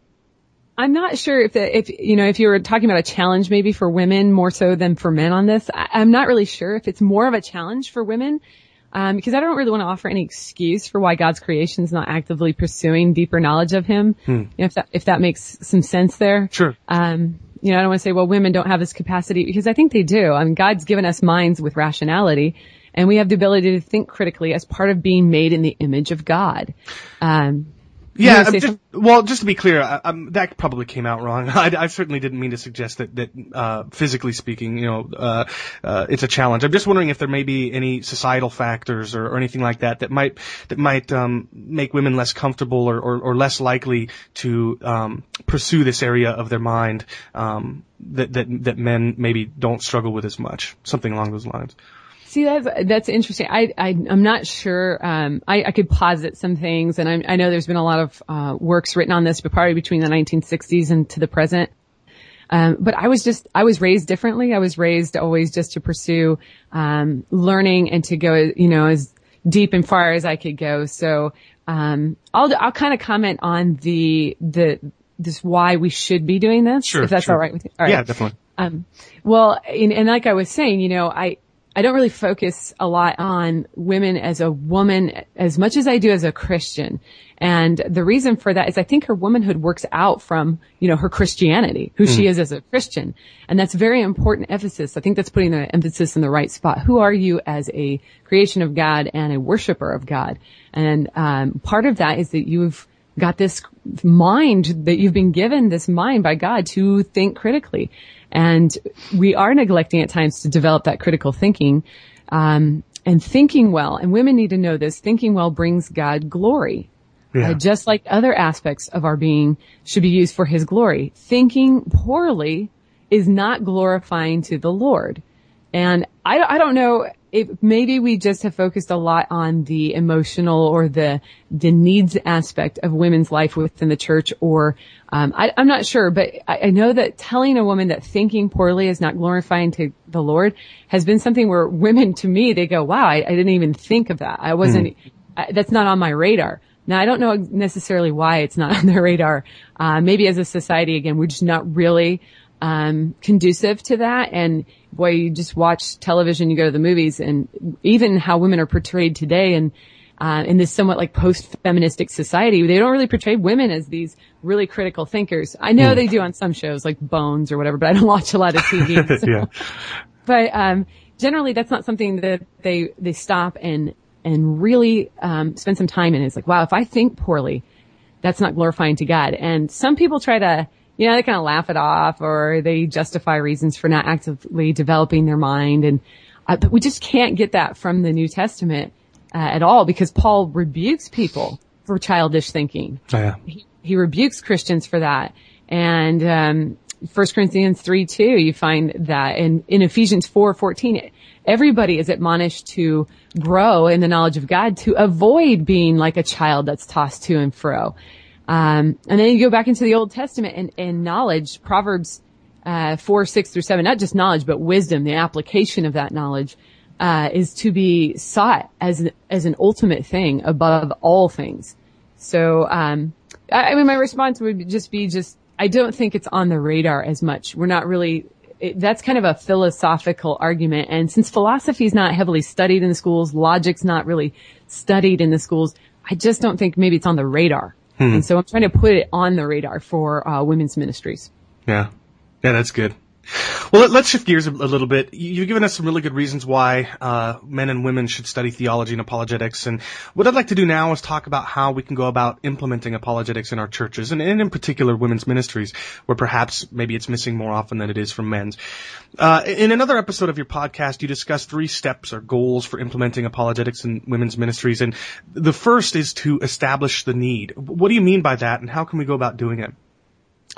I'm not sure if the, if, you know, if you were talking about a challenge maybe for women more so than for men on this, I, I'm not really sure if it's more of a challenge for women. Um, because I don't really want to offer any excuse for why God's creation is not actively pursuing deeper knowledge of Him. You know, if that if that makes some sense there. Sure. Um, you know, I don't want to say, well, women don't have this capacity because I think they do. I mean, God's given us minds with rationality and we have the ability to think critically as part of being made in the image of God. Um, Yeah, just, well, just to be clear, I, that probably came out wrong. I, I, certainly didn't mean to suggest that, that uh, physically speaking, you know, uh, uh, it's a challenge. I'm just wondering if there may be any societal factors or, or anything like that that might that might um, make women less comfortable or, or, or less likely to um, pursue this area of their mind um, that that that men maybe don't struggle with as much. Something along those lines. See, that's, that's interesting. I, I, am not sure. Um, I, I could posit some things and I, I know there's been a lot of, uh, works written on this, but probably between the 1960s and to the present. Um, but I was just, I was raised differently. I was raised always just to pursue, um, learning and to go, you know, as deep and far as I could go. So, um, I'll, I'll kind of comment on the, the, this why we should be doing this. Sure. If that's sure. all right with you. All right. Yeah, definitely. Um, well, and, and like I was saying, you know, I, I don't really focus a lot on women as a woman as much as I do as a Christian. And the reason for that is I think her womanhood works out from, you know, her Christianity, who mm. she is as a Christian. And that's very important emphasis. I think that's putting the emphasis in the right spot. Who are you as a creation of God and a worshiper of God? And, um, part of that is that you've got this mind that you've been given this mind by God to think critically. And we are neglecting at times to develop that critical thinking, um, and thinking well. And women need to know this. Thinking well brings God glory. Yeah. Uh, just like other aspects of our being should be used for his glory. Thinking poorly is not glorifying to the Lord. And I, I don't know if maybe we just have focused a lot on the emotional or the the needs aspect of women's life within the church, or um, I, am not sure, but I, I, know that telling a woman that thinking poorly is not glorifying to the Lord has been something where women, to me, they go, "Wow, I, I didn't even think of that. I wasn't. Mm. that's not on my radar." Now, I don't know necessarily why it's not on their radar. Uh, maybe as a society, again, we're just not really um, conducive to that. And boy, you just watch television, you go to the movies, and even how women are portrayed today, and uh, in this somewhat like post-feministic society, they don't really portray women as these really critical thinkers. I know mm. they do on some shows like Bones or whatever, but I don't watch a lot of TV. So. yeah. But um, generally, that's not something that they they stop and and really um, spend some time in. It's like, wow, if I think poorly, that's not glorifying to God. And some people try to you know, they kind of laugh it off or they justify reasons for not actively developing their mind. And, uh, but we just can't get that from the New Testament uh, at all because Paul rebukes people for childish thinking. Oh, yeah. He, he, rebukes Christians for that. And, um, 1 Corinthians 3, 2, you find that in, in Ephesians 4, 14, everybody is admonished to grow in the knowledge of God to avoid being like a child that's tossed to and fro. Um, and then you go back into the Old Testament and, and knowledge, Proverbs, uh, four, six through seven, not just knowledge, but wisdom, the application of that knowledge, uh, is to be sought as an, as an ultimate thing above all things. So, um, I, I mean, my response would just be just, I don't think it's on the radar as much. We're not really, it, that's kind of a philosophical argument. And since philosophy is not heavily studied in the schools, logic's not really studied in the schools, I just don't think maybe it's on the radar. Hmm. And so I'm trying to put it on the radar for uh, women's ministries. Yeah. Yeah, that's good. Well, let's shift gears a, little bit. You've given us some really good reasons why uh, men and women should study theology and apologetics. And what I'd like to do now is talk about how we can go about implementing apologetics in our churches, and, and in particular women's ministries, where perhaps maybe it's missing more often than it is from men's. Uh, in another episode of your podcast, you discuss three steps or goals for implementing apologetics in women's ministries, and the first is to establish the need. What do you mean by that, and how can we go about doing it?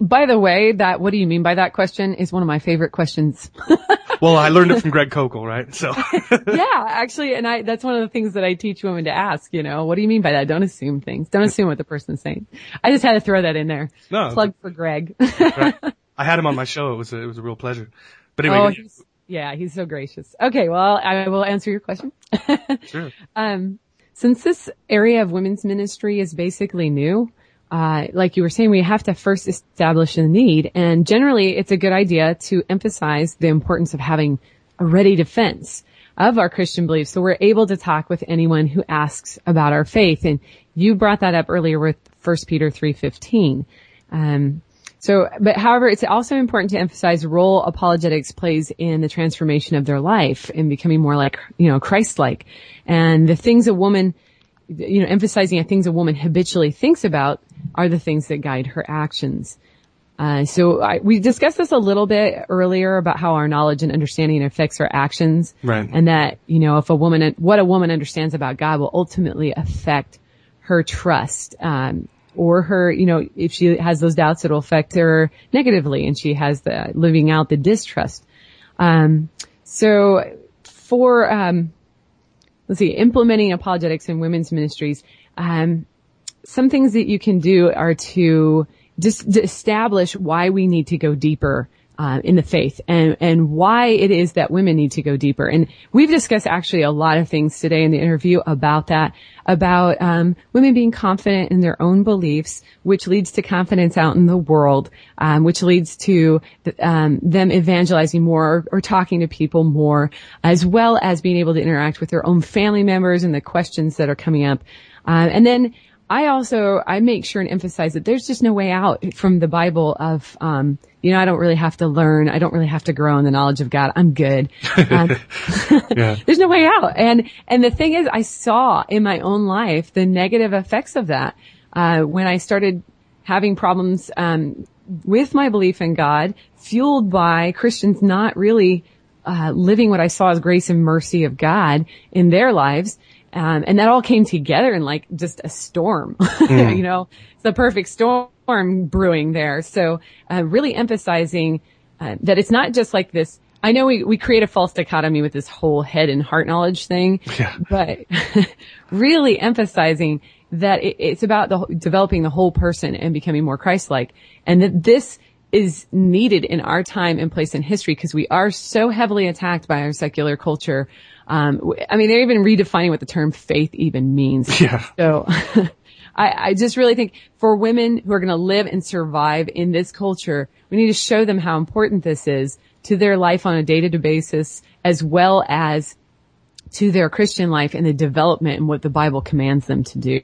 By the way, that what do you mean by that question is one of my favorite questions. well, I learned it from Greg Koukl, right? So yeah, actually, and I that's one of the things that I teach women to ask. You know, what do you mean by that? Don't assume things. Don't assume what the person's saying. I just had to throw that in there. No, plug for Greg. right. I had him on my show. It was a, it was a real pleasure. But anyway. Oh, he's, yeah, he's so gracious. Okay, well, I will answer your question. sure. Um, since this area of women's ministry is basically new, uh, like you were saying, we have to first establish a need. And generally, it's a good idea to emphasize the importance of having a ready defense of our Christian beliefs. So we're able to talk with anyone who asks about our faith. And you brought that up earlier with 1 Peter 3.15. Um, so, but however, it's also important to emphasize the role apologetics plays in the transformation of their life and becoming more like, you know, Christ-like. And the things a woman you know, emphasizing things a woman habitually thinks about are the things that guide her actions. Uh, so I, we discussed this a little bit earlier about how our knowledge and understanding affects our actions. Right. And that, you know, if a woman, what a woman understands about God will ultimately affect her trust. Um, or her, you know, if she has those doubts, it'll affect her negatively and she has the living out the distrust. Um, so for, um, let's see, implementing apologetics in women's ministries, um, some things that you can do are to just establish why we need to go deeper uh, in the faith and and why it is that women need to go deeper. And we've discussed actually a lot of things today in the interview about that, about um, women being confident in their own beliefs, which leads to confidence out in the world, um, which leads to um, them evangelizing more or, or, talking to people more, as well as being able to interact with their own family members and the questions that are coming up. Uh, and then I also, I make sure and emphasize that there's just no way out from the Bible of, um, you know, I don't really have to learn. I don't really have to grow in the knowledge of God. I'm good. Um, yeah. there's no way out. And, and the thing is, I saw in my own life the negative effects of that, uh, when I started having problems, um, with my belief in God, fueled by Christians not really, uh, living what I saw as grace and mercy of God in their lives. Um, and that all came together in like just a storm, mm. you know, it's the perfect storm brewing there. So, uh, really emphasizing, uh, that it's not just like this. I know we, we create a false dichotomy with this whole head and heart knowledge thing, yeah. but really emphasizing that it, it's about the, developing the whole person and becoming more Christ-like and that this is needed in our time and place in history because we are so heavily attacked by our secular culture um, I mean, they're even redefining what the term faith even means. Yeah. So I, I just really think for women who are going to live and survive in this culture, we need to show them how important this is to their life on a day-to-day basis, as well as to their Christian life and the development and what the Bible commands them to do.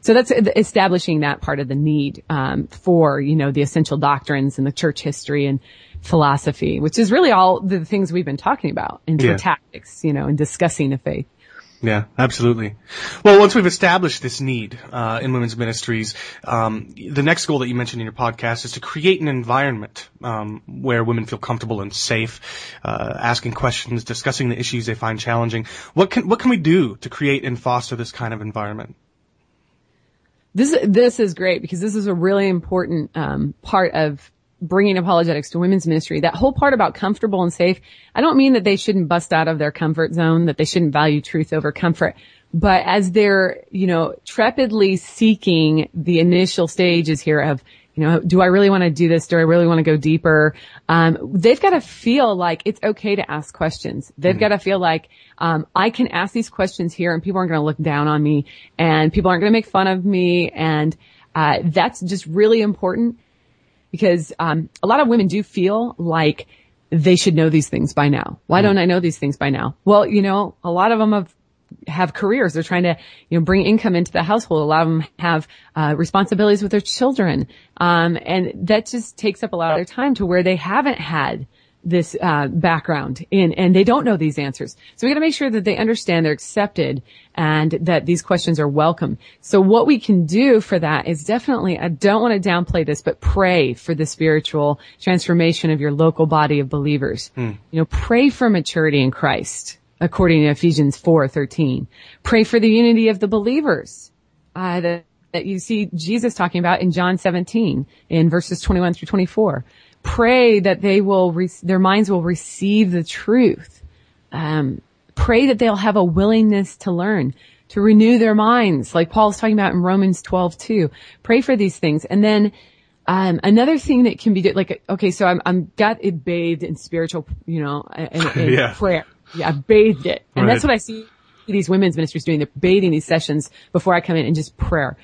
So that's establishing that part of the need um, for you know the essential doctrines and the church history and philosophy, which is really all the things we've been talking about in yeah. tactics, you know, in discussing the faith. Yeah, absolutely. Well, once we've established this need uh, in women's ministries, um, the next goal that you mentioned in your podcast is to create an environment um, where women feel comfortable and safe, uh, asking questions, discussing the issues they find challenging. What can what can we do to create and foster this kind of environment? This this is great because this is a really important um, part of bringing apologetics to women's ministry, that whole part about comfortable and safe, I don't mean that they shouldn't bust out of their comfort zone, that they shouldn't value truth over comfort. But as they're, you know, trepidly seeking the initial stages here of, you know, do I really want to do this? Do I really want to go deeper? Um, they've got to feel like it's okay to ask questions. They've mm-hmm. got to feel like, um, I can ask these questions here and people aren't going to look down on me and people aren't going to make fun of me. And, uh, that's just really important because um, a lot of women do feel like they should know these things by now. Why mm. don't I know these things by now? Well, you know, a lot of them have have careers. They're trying to, you know, bring income into the household. A lot of them have uh, responsibilities with their children, um, and that just takes up a lot of their time to where they haven't had this uh, background in, and they don't know these answers. So we got to make sure that they understand they're accepted and that these questions are welcome. So what we can do for that is definitely, I don't want to downplay this, but pray for the spiritual transformation of your local body of believers. Mm. You know, pray for maturity in Christ, according to Ephesians 4:13. Pray for the unity of the believers. Uh, that, that you see Jesus talking about in John 17 in verses 21 through 24 pray that they will, re- their minds will receive the truth. Um, pray that they'll have a willingness to learn, to renew their minds, like Paul's talking about in Romans 12 too. Pray for these things. And then, um, another thing that can be good, like, okay, so I'm, I'm got it bathed in spiritual, you know, in, in yeah. prayer. Yeah, I bathed it. And right. that's what I see these women's ministries doing. They're bathing these sessions before I come in and just prayer.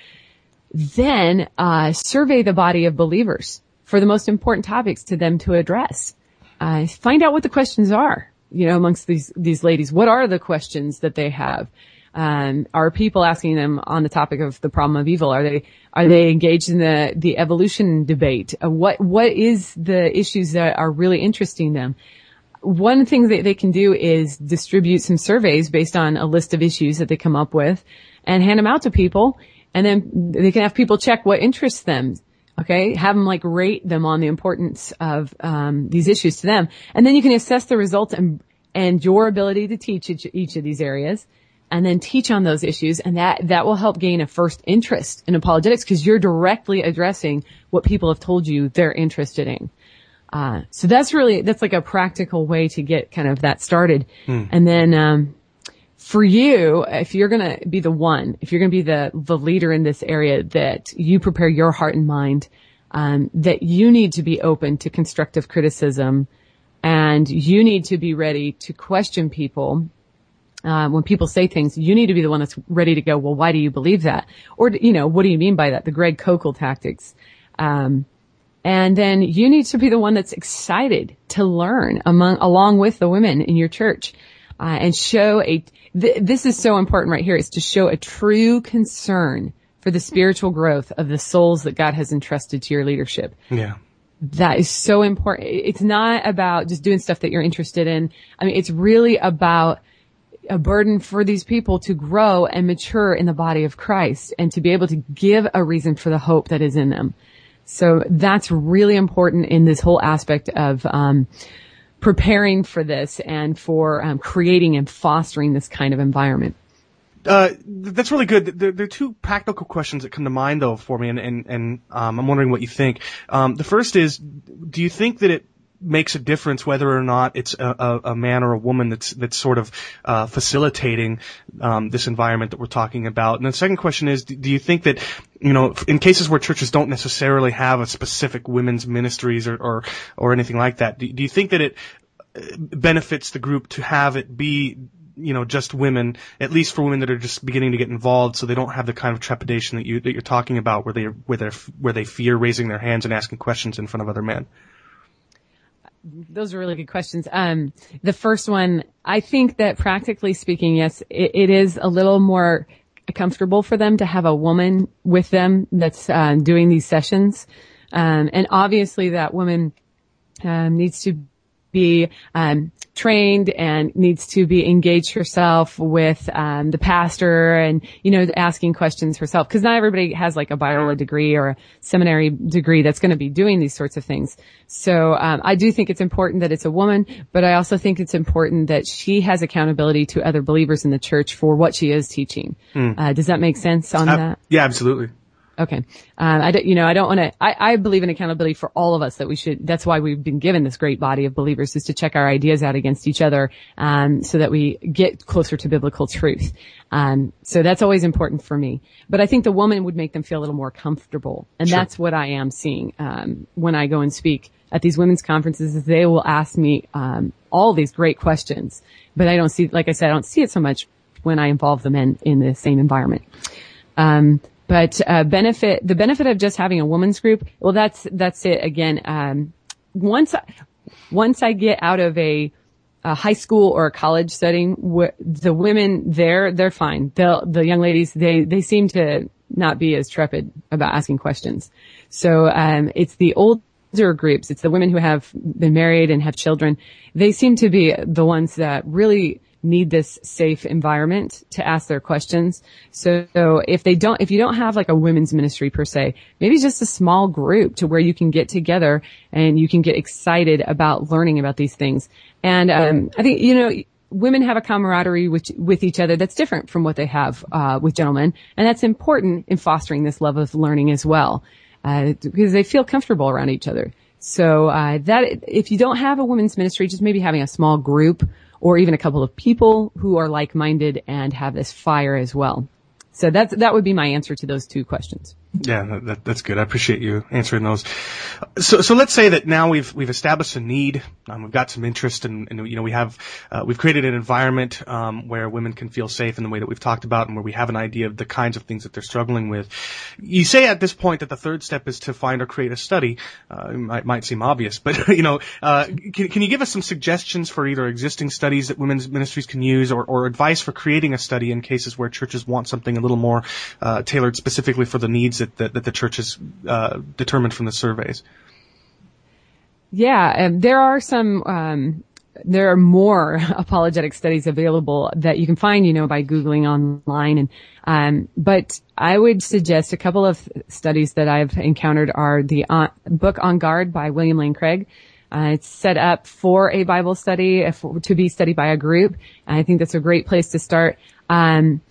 Then, uh, survey the body of believers for the most important topics to them to address. Uh, find out what the questions are, you know, amongst these, these ladies. What are the questions that they have? Um, are people asking them on the topic of the problem of evil? Are they, are they engaged in the, the evolution debate? Uh, what, what is the issues that are really interesting them? One thing that they can do is distribute some surveys based on a list of issues that they come up with and hand them out to people. And then they can have people check what interests them. Okay. Have them like rate them on the importance of, um, these issues to them. And then you can assess the results and, and your ability to teach each, each of these areas and then teach on those issues. And that, that will help gain a first interest in apologetics because you're directly addressing what people have told you they're interested in. Uh, so that's really, that's like a practical way to get kind of that started. Hmm. And then, um, for you, if you're going to be the one, if you're going to be the, the leader in this area, that you prepare your heart and mind, um, that you need to be open to constructive criticism and you need to be ready to question people. Uh, when people say things, you need to be the one that's ready to go, well, why do you believe that? Or, you know, what do you mean by that? The Greg Koukl tactics. Um, and then you need to be the one that's excited to learn among, along with the women in your church, uh, and show a, th- this is so important right here is to show a true concern for the spiritual growth of the souls that God has entrusted to your leadership. Yeah. That is so important. It's not about just doing stuff that you're interested in. I mean, it's really about a burden for these people to grow and mature in the body of Christ and to be able to give a reason for the hope that is in them. So that's really important in this whole aspect of, um, preparing for this and for um, creating and fostering this kind of environment. Uh, that's really good. There, there, are two practical questions that come to mind though for me, and and, and um, I'm wondering what you think. Um, the first is, do you think that it makes a difference whether or not it's a, a, a man or a woman that's that's sort of uh, facilitating um, this environment that we're talking about. And the second question is, do, you think that you know, in cases where churches don't necessarily have a specific women's ministries or or, or anything like that, do, do you think that it uh, benefits the group to have it be you know just women, at least for women that are just beginning to get involved, so they don't have the kind of trepidation that you that you're talking about, where they where they where they fear raising their hands and asking questions in front of other men those are really good questions. Um, the first one, I think that practically speaking, yes, it, it is a little more comfortable for them to have a woman with them that's uh, doing these sessions. Um, and obviously that woman um, needs to be um, trained and needs to be engaged herself with um, the pastor and you know asking questions herself because not everybody has like a Biola degree or a seminary degree that's going to be doing these sorts of things. So um, I do think it's important that it's a woman, but I also think it's important that she has accountability to other believers in the church for what she is teaching. Mm. Uh, does that make sense on uh, that? Yeah, absolutely. Okay. Um, I don't, you know, I don't want to, I, I believe in accountability for all of us that we should, that's why we've been given this great body of believers is to check our ideas out against each other, um, so that we get closer to biblical truth. Um, so that's always important for me. But I think the woman would make them feel a little more comfortable. And sure. that's what I am seeing, um, when I go and speak at these women's conferences is they will ask me, um, all these great questions. But I don't see, like I said, I don't see it so much when I involve the men in the same environment. Um, but uh, benefit the benefit of just having a women's group. Well, that's that's it again. Um, once once I get out of a, a high school or a college setting, wh- the women there they're fine. The the young ladies they they seem to not be as trepid about asking questions. So um, it's the older groups. It's the women who have been married and have children. They seem to be the ones that really need this safe environment to ask their questions. So, if they don't, if you don't have like a women's ministry per se, maybe just a small group to where you can get together and you can get excited about learning about these things. And um, I think you know women have a camaraderie with with each other that's different from what they have uh, with gentlemen, and that's important in fostering this love of learning as well, uh, because they feel comfortable around each other. So uh, that if you don't have a women's ministry, just maybe having a small group or even a couple of people who are like-minded and have this fire as well. So that's, that would be my answer to those two questions. Yeah, that, that's good. I appreciate you answering those. So, so let's say that now we've we've established a need, um, we've got some interest, and, and you know we have uh, we've created an environment um, where women can feel safe in the way that we've talked about, and where we have an idea of the kinds of things that they're struggling with. You say at this point that the third step is to find or create a study. Uh, it might, might seem obvious, but you know, uh, can can you give us some suggestions for either existing studies that women's ministries can use, or, or advice for creating a study in cases where churches want something a little more uh, tailored specifically for the needs that, that, that the church has uh, determined from the surveys? Yeah, um, there are some um, there are more apologetic studies available that you can find, you know, by Googling online. And, um, but I would suggest a couple of studies that I've encountered are the uh, book On Guard by William Lane Craig. Uh, it's set up for a Bible study if, to be studied by a group. I think that's a great place to start. Um,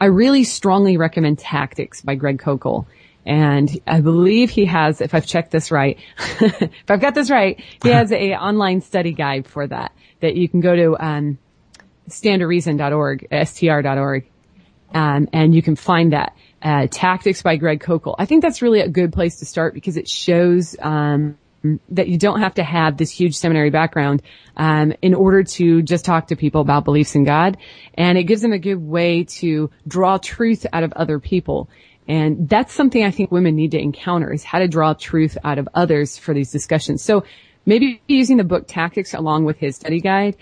I really strongly recommend Tactics by Greg Koukl. And I believe he has, if I've checked this right, if I've got this right, he has a online study guide for that, that you can go to, um, standtoreason.org, str.org, um, and you can find that. Uh, Tactics by Greg Koukl. I think that's really a good place to start because it shows, um, that you don't have to have this huge seminary background um, in order to just talk to people about beliefs in God, and it gives them a good way to draw truth out of other people. And that's something I think women need to encounter is how to draw truth out of others for these discussions. So maybe using the book Tactics along with his study guide.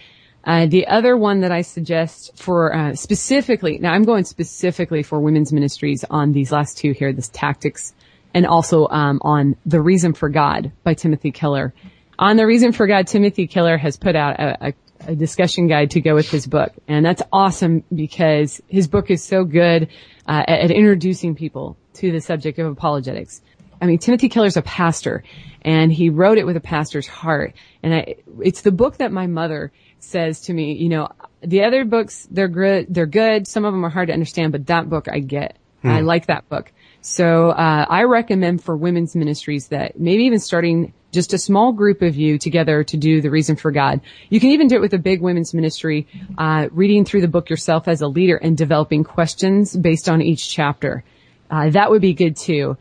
Uh, the other one that I suggest for uh, specifically, now I'm going specifically for women's ministries on these last two here, this Tactics and also um, on The Reason for God by Timothy Keller. On The Reason for God, Timothy Keller has put out a, a, a discussion guide to go with his book. And that's awesome because his book is so good uh, at, at introducing people to the subject of apologetics. I mean, Timothy Keller's a pastor and he wrote it with a pastor's heart. And I, it's the book that my mother says to me, you know, the other books, they're good, they're good. Some of them are hard to understand, but that book I get. Hmm. I like that book. So uh, I recommend for women's ministries that maybe even starting just a small group of you together to do the reason for God. You can even do it with a big women's ministry, uh, reading through the book yourself as a leader and developing questions based on each chapter. Uh, that would be good too.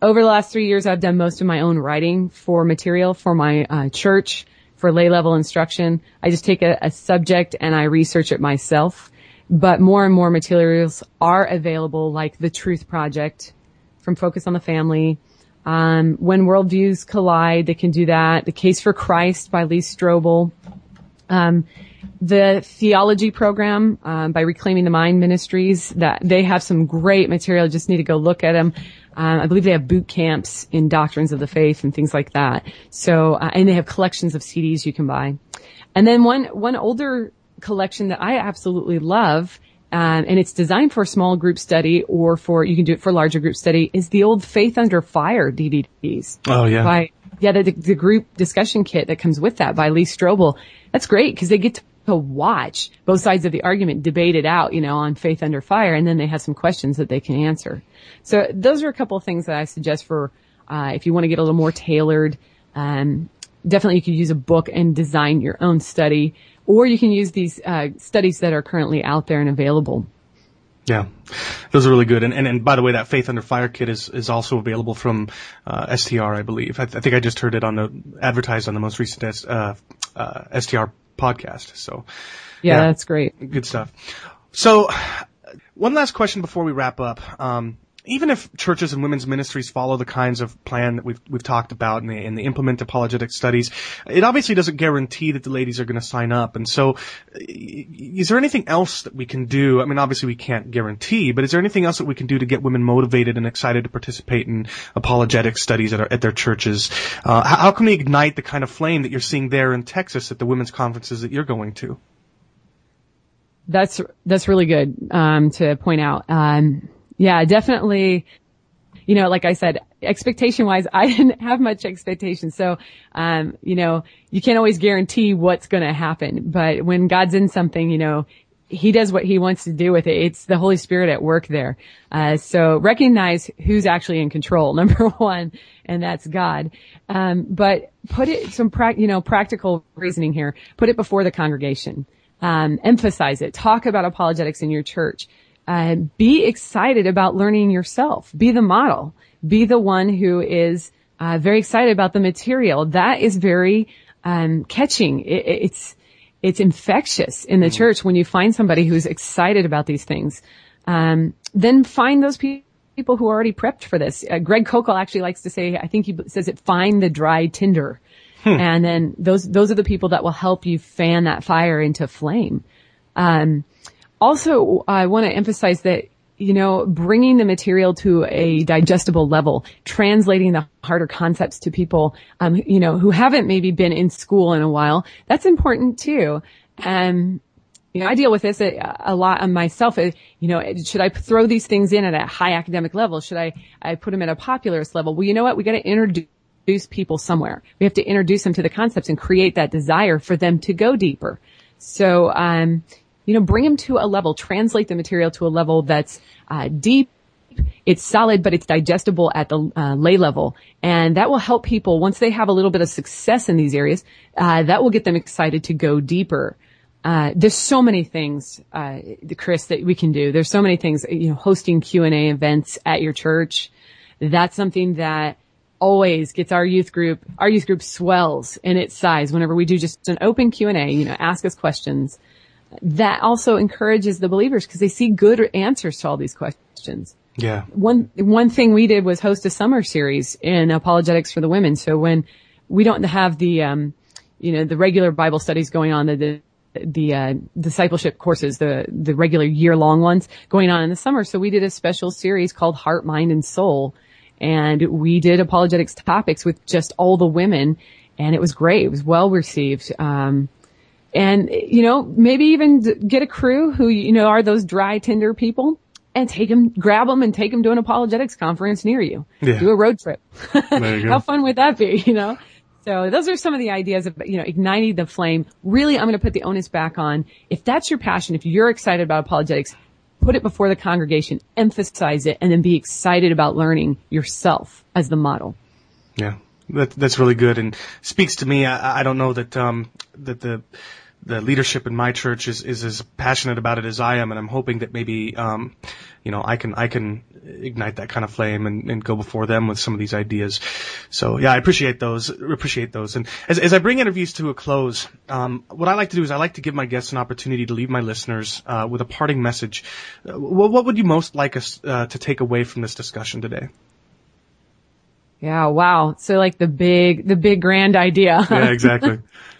Over the last three years, I've done most of my own writing for material for my uh, church for lay level instruction. I just take a, a subject and I research it myself. But more and more materials are available, like the Truth Project, from Focus on the Family. Um, when worldviews collide, they can do that. The Case for Christ by Lee Strobel. Um, the theology program um, by Reclaiming the Mind Ministries that they have some great material. Just need to go look at them. Um, I believe they have boot camps in doctrines of the faith and things like that. So, uh, and they have collections of CDs you can buy. And then one one older collection that I absolutely love um, and it's designed for a small group study or for you can do it for larger group study is the old Faith Under Fire DVDs. Oh yeah. By yeah, the, the group discussion kit that comes with that by Lee Strobel. That's great because they get to watch both sides of the argument debated out, you know, on Faith Under Fire, and then they have some questions that they can answer. So those are a couple of things that I suggest for uh, if you want to get a little more tailored. Um, definitely, you could use a book and design your own study or you can use these uh, studies that are currently out there and available. Yeah, those are really good. And, and, and by the way, that Faith Under Fire kit is, is also available from uh, STR, I believe. I, th- I, think I just heard it on the advertised on the most recent uh, uh, STR podcast. So yeah, yeah, that's great. Good stuff. So one last question before we wrap up. Um, even if churches and women's ministries follow the kinds of plan that we've we've talked about and they, and they implement apologetic studies, it obviously doesn't guarantee that the ladies are going to sign up. And so, is there anything else that we can do? I mean, obviously we can't guarantee, but is there anything else that we can do to get women motivated and excited to participate in apologetic studies at, our, at their churches? Uh, how, can we ignite the kind of flame that you're seeing there in Texas at the women's conferences that you're going to? That's that's really good um, to point out. Um, yeah, definitely. You know, like I said, expectation wise, I didn't have much expectation. So, um, you know, you can't always guarantee what's going to happen, but when God's in something, you know, he does what he wants to do with it. It's the Holy Spirit at work there. Uh, so recognize who's actually in control, number one, and that's God. Um, but put it some pra- you know practical reasoning here. Put it before the congregation. Um, emphasize it. Talk about apologetics in your church. Uh, be excited about learning yourself. Be the model. Be the one who is uh, very excited about the material. That is very um, catching. It, it's it's infectious in the mm church when you find somebody who's excited about these things. Um, then find those people people who are already prepped for this. Uh, Greg Koukl actually likes to say, I think he says it, find the dry tinder. Hmm. And then those, those are the people that will help you fan that fire into flame. Um, also, I want to emphasize that you know, bringing the material to a digestible level, translating the harder concepts to people, um, you know, who haven't maybe been in school in a while. That's important too. And, you know, I deal with this a, a lot on myself. Uh, you know, should I throw these things in at a high academic level? Should I, I put them at a popularist level? Well, you know what? We got to introduce people somewhere. We have to introduce them to the concepts and create that desire for them to go deeper. So, um, you know, bring them to a level, translate the material to a level that's uh, deep. It's solid, but it's digestible at the uh, lay level, and that will help people once they have a little bit of success in these areas. Uh, that will get them excited to go deeper. Uh, there's so many things, uh, Chris, that we can do. There's so many things. You know, hosting Q and A events at your church. That's something that always gets our youth group. Our youth group swells in its size whenever we do just an open Q and A. You know, ask us questions that also encourages the believers because they see good answers to all these questions. Yeah. One, one thing we did was host a summer series in apologetics for the women. So when we don't have the, um, you know, the regular Bible studies going on, the, the the uh, discipleship courses, the the regular year long ones going on in the summer. So we did a special series called Heart, Mind, and Soul, and we did apologetics topics with just all the women, and it was great. It was well received. Um, and, you know, maybe even get a crew who, you know, are those dry, Tinder people and take them, grab them and take them to an apologetics conference near you. Yeah. Do a road trip. How fun would that be, you know? So those are some of the ideas of, you know, igniting the flame. Really, I'm going to put the onus back on. If that's your passion, if you're excited about apologetics, put it before the congregation, emphasize it, and then be excited about learning yourself as the model. Yeah. That, that's really good and speaks to me. I, I don't know that, um, that the, the leadership in my church is, is as passionate about it as I am, and I'm hoping that maybe, um, you know, I can I can ignite that kind of flame and, and go before them with some of these ideas. So yeah, I appreciate those. Appreciate those. And as as I bring interviews to a close, um, what I like to do is I like to give my guests an opportunity to leave my listeners uh, with a parting message. Uh, what, what would you most like us uh, to take away from this discussion today? Yeah, wow. So like the big, the big grand idea. yeah, exactly.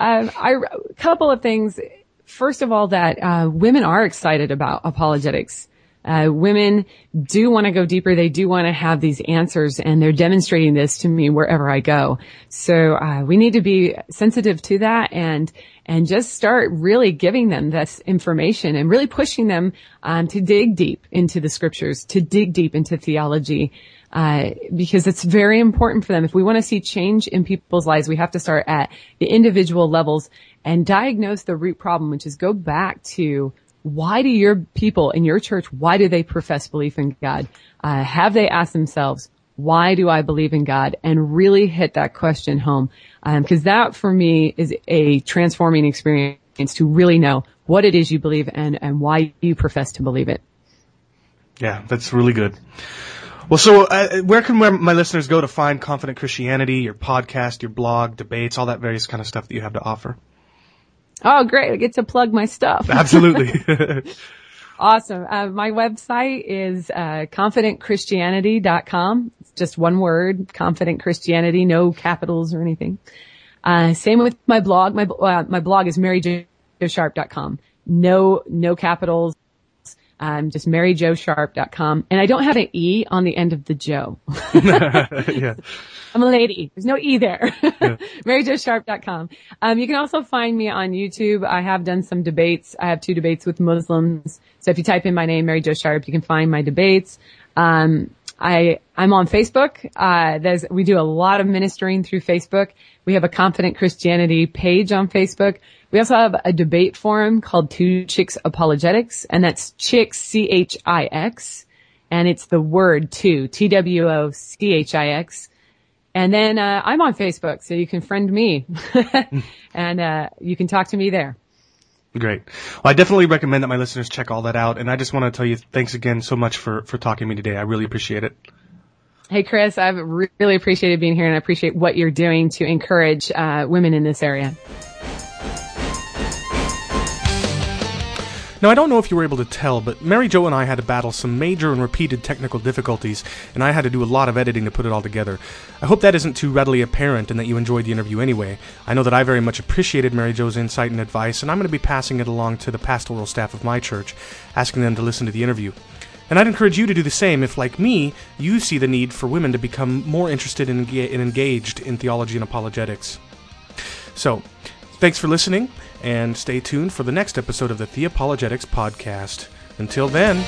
Um, I, a couple of things. First of all, that uh, women are excited about apologetics. Uh, women do want to go deeper. They do want to have these answers and they're demonstrating this to me wherever I go. So, uh, we need to be sensitive to that and, and just start really giving them this information and really pushing them, um, to dig deep into the scriptures, to dig deep into theology uh, because it's very important for them. If we want to see change in people's lives, we have to start at the individual levels and diagnose the root problem, which is go back to why do your people in your church, why do they profess belief in God? Uh, have they asked themselves, why do I believe in God? And really hit that question home. Um, cause that for me is a transforming experience to really know what it is you believe and, and why you profess to believe it. Yeah, that's really good. Well, so uh, where can my listeners go to find Confident Christianity, your podcast, your blog, debates, all that various kind of stuff that you have to offer? Oh, great. I get to plug my stuff. Absolutely. awesome. Uh, my website is uh, confidentchristianity.com. It's just one word, confident Christianity, no capitals or anything. Uh, same with my blog. My, uh, my blog is maryjosharp.com. No, no capitals, um, just maryjosharp.com. And I don't have an E on the end of the Joe. yeah. I'm a lady. There's no E there. Yeah. maryjosharp.com. Um, you can also find me on YouTube. I have done some debates. I have two debates with Muslims. So if you type in my name, Mary Jo Sharp, you can find my debates. Um, I, I'm on Facebook. Uh, there's, we do a lot of ministering through Facebook. We have a confident Christianity page on Facebook. We also have a debate forum called Two Chix Apologetics, and that's Chix, C-H-I-X, and it's the word two, T-W-O-C-H-I-X. And then, uh, I'm on Facebook, so you can friend me, and, uh, you can talk to me there. Great. Well, I definitely recommend that my listeners check all that out, and I just want to tell you thanks again so much for, for talking to me today. I really appreciate it. Hey, Chris, I've really appreciated being here and I appreciate what you're doing to encourage uh, women in this area. Now, I don't know if you were able to tell, but Mary Jo and I had to battle some major and repeated technical difficulties, and I had to do a lot of editing to put it all together. I hope that isn't too readily apparent and that you enjoyed the interview anyway. I know that I very much appreciated Mary Jo's insight and advice, and I'm going to be passing it along to the pastoral staff of my church, asking them to listen to the interview. And I'd encourage you to do the same if, like me, you see the need for women to become more interested and engaged in theology and apologetics. So, thanks for listening, and stay tuned for the next episode of the Theopologetics Podcast. Until then,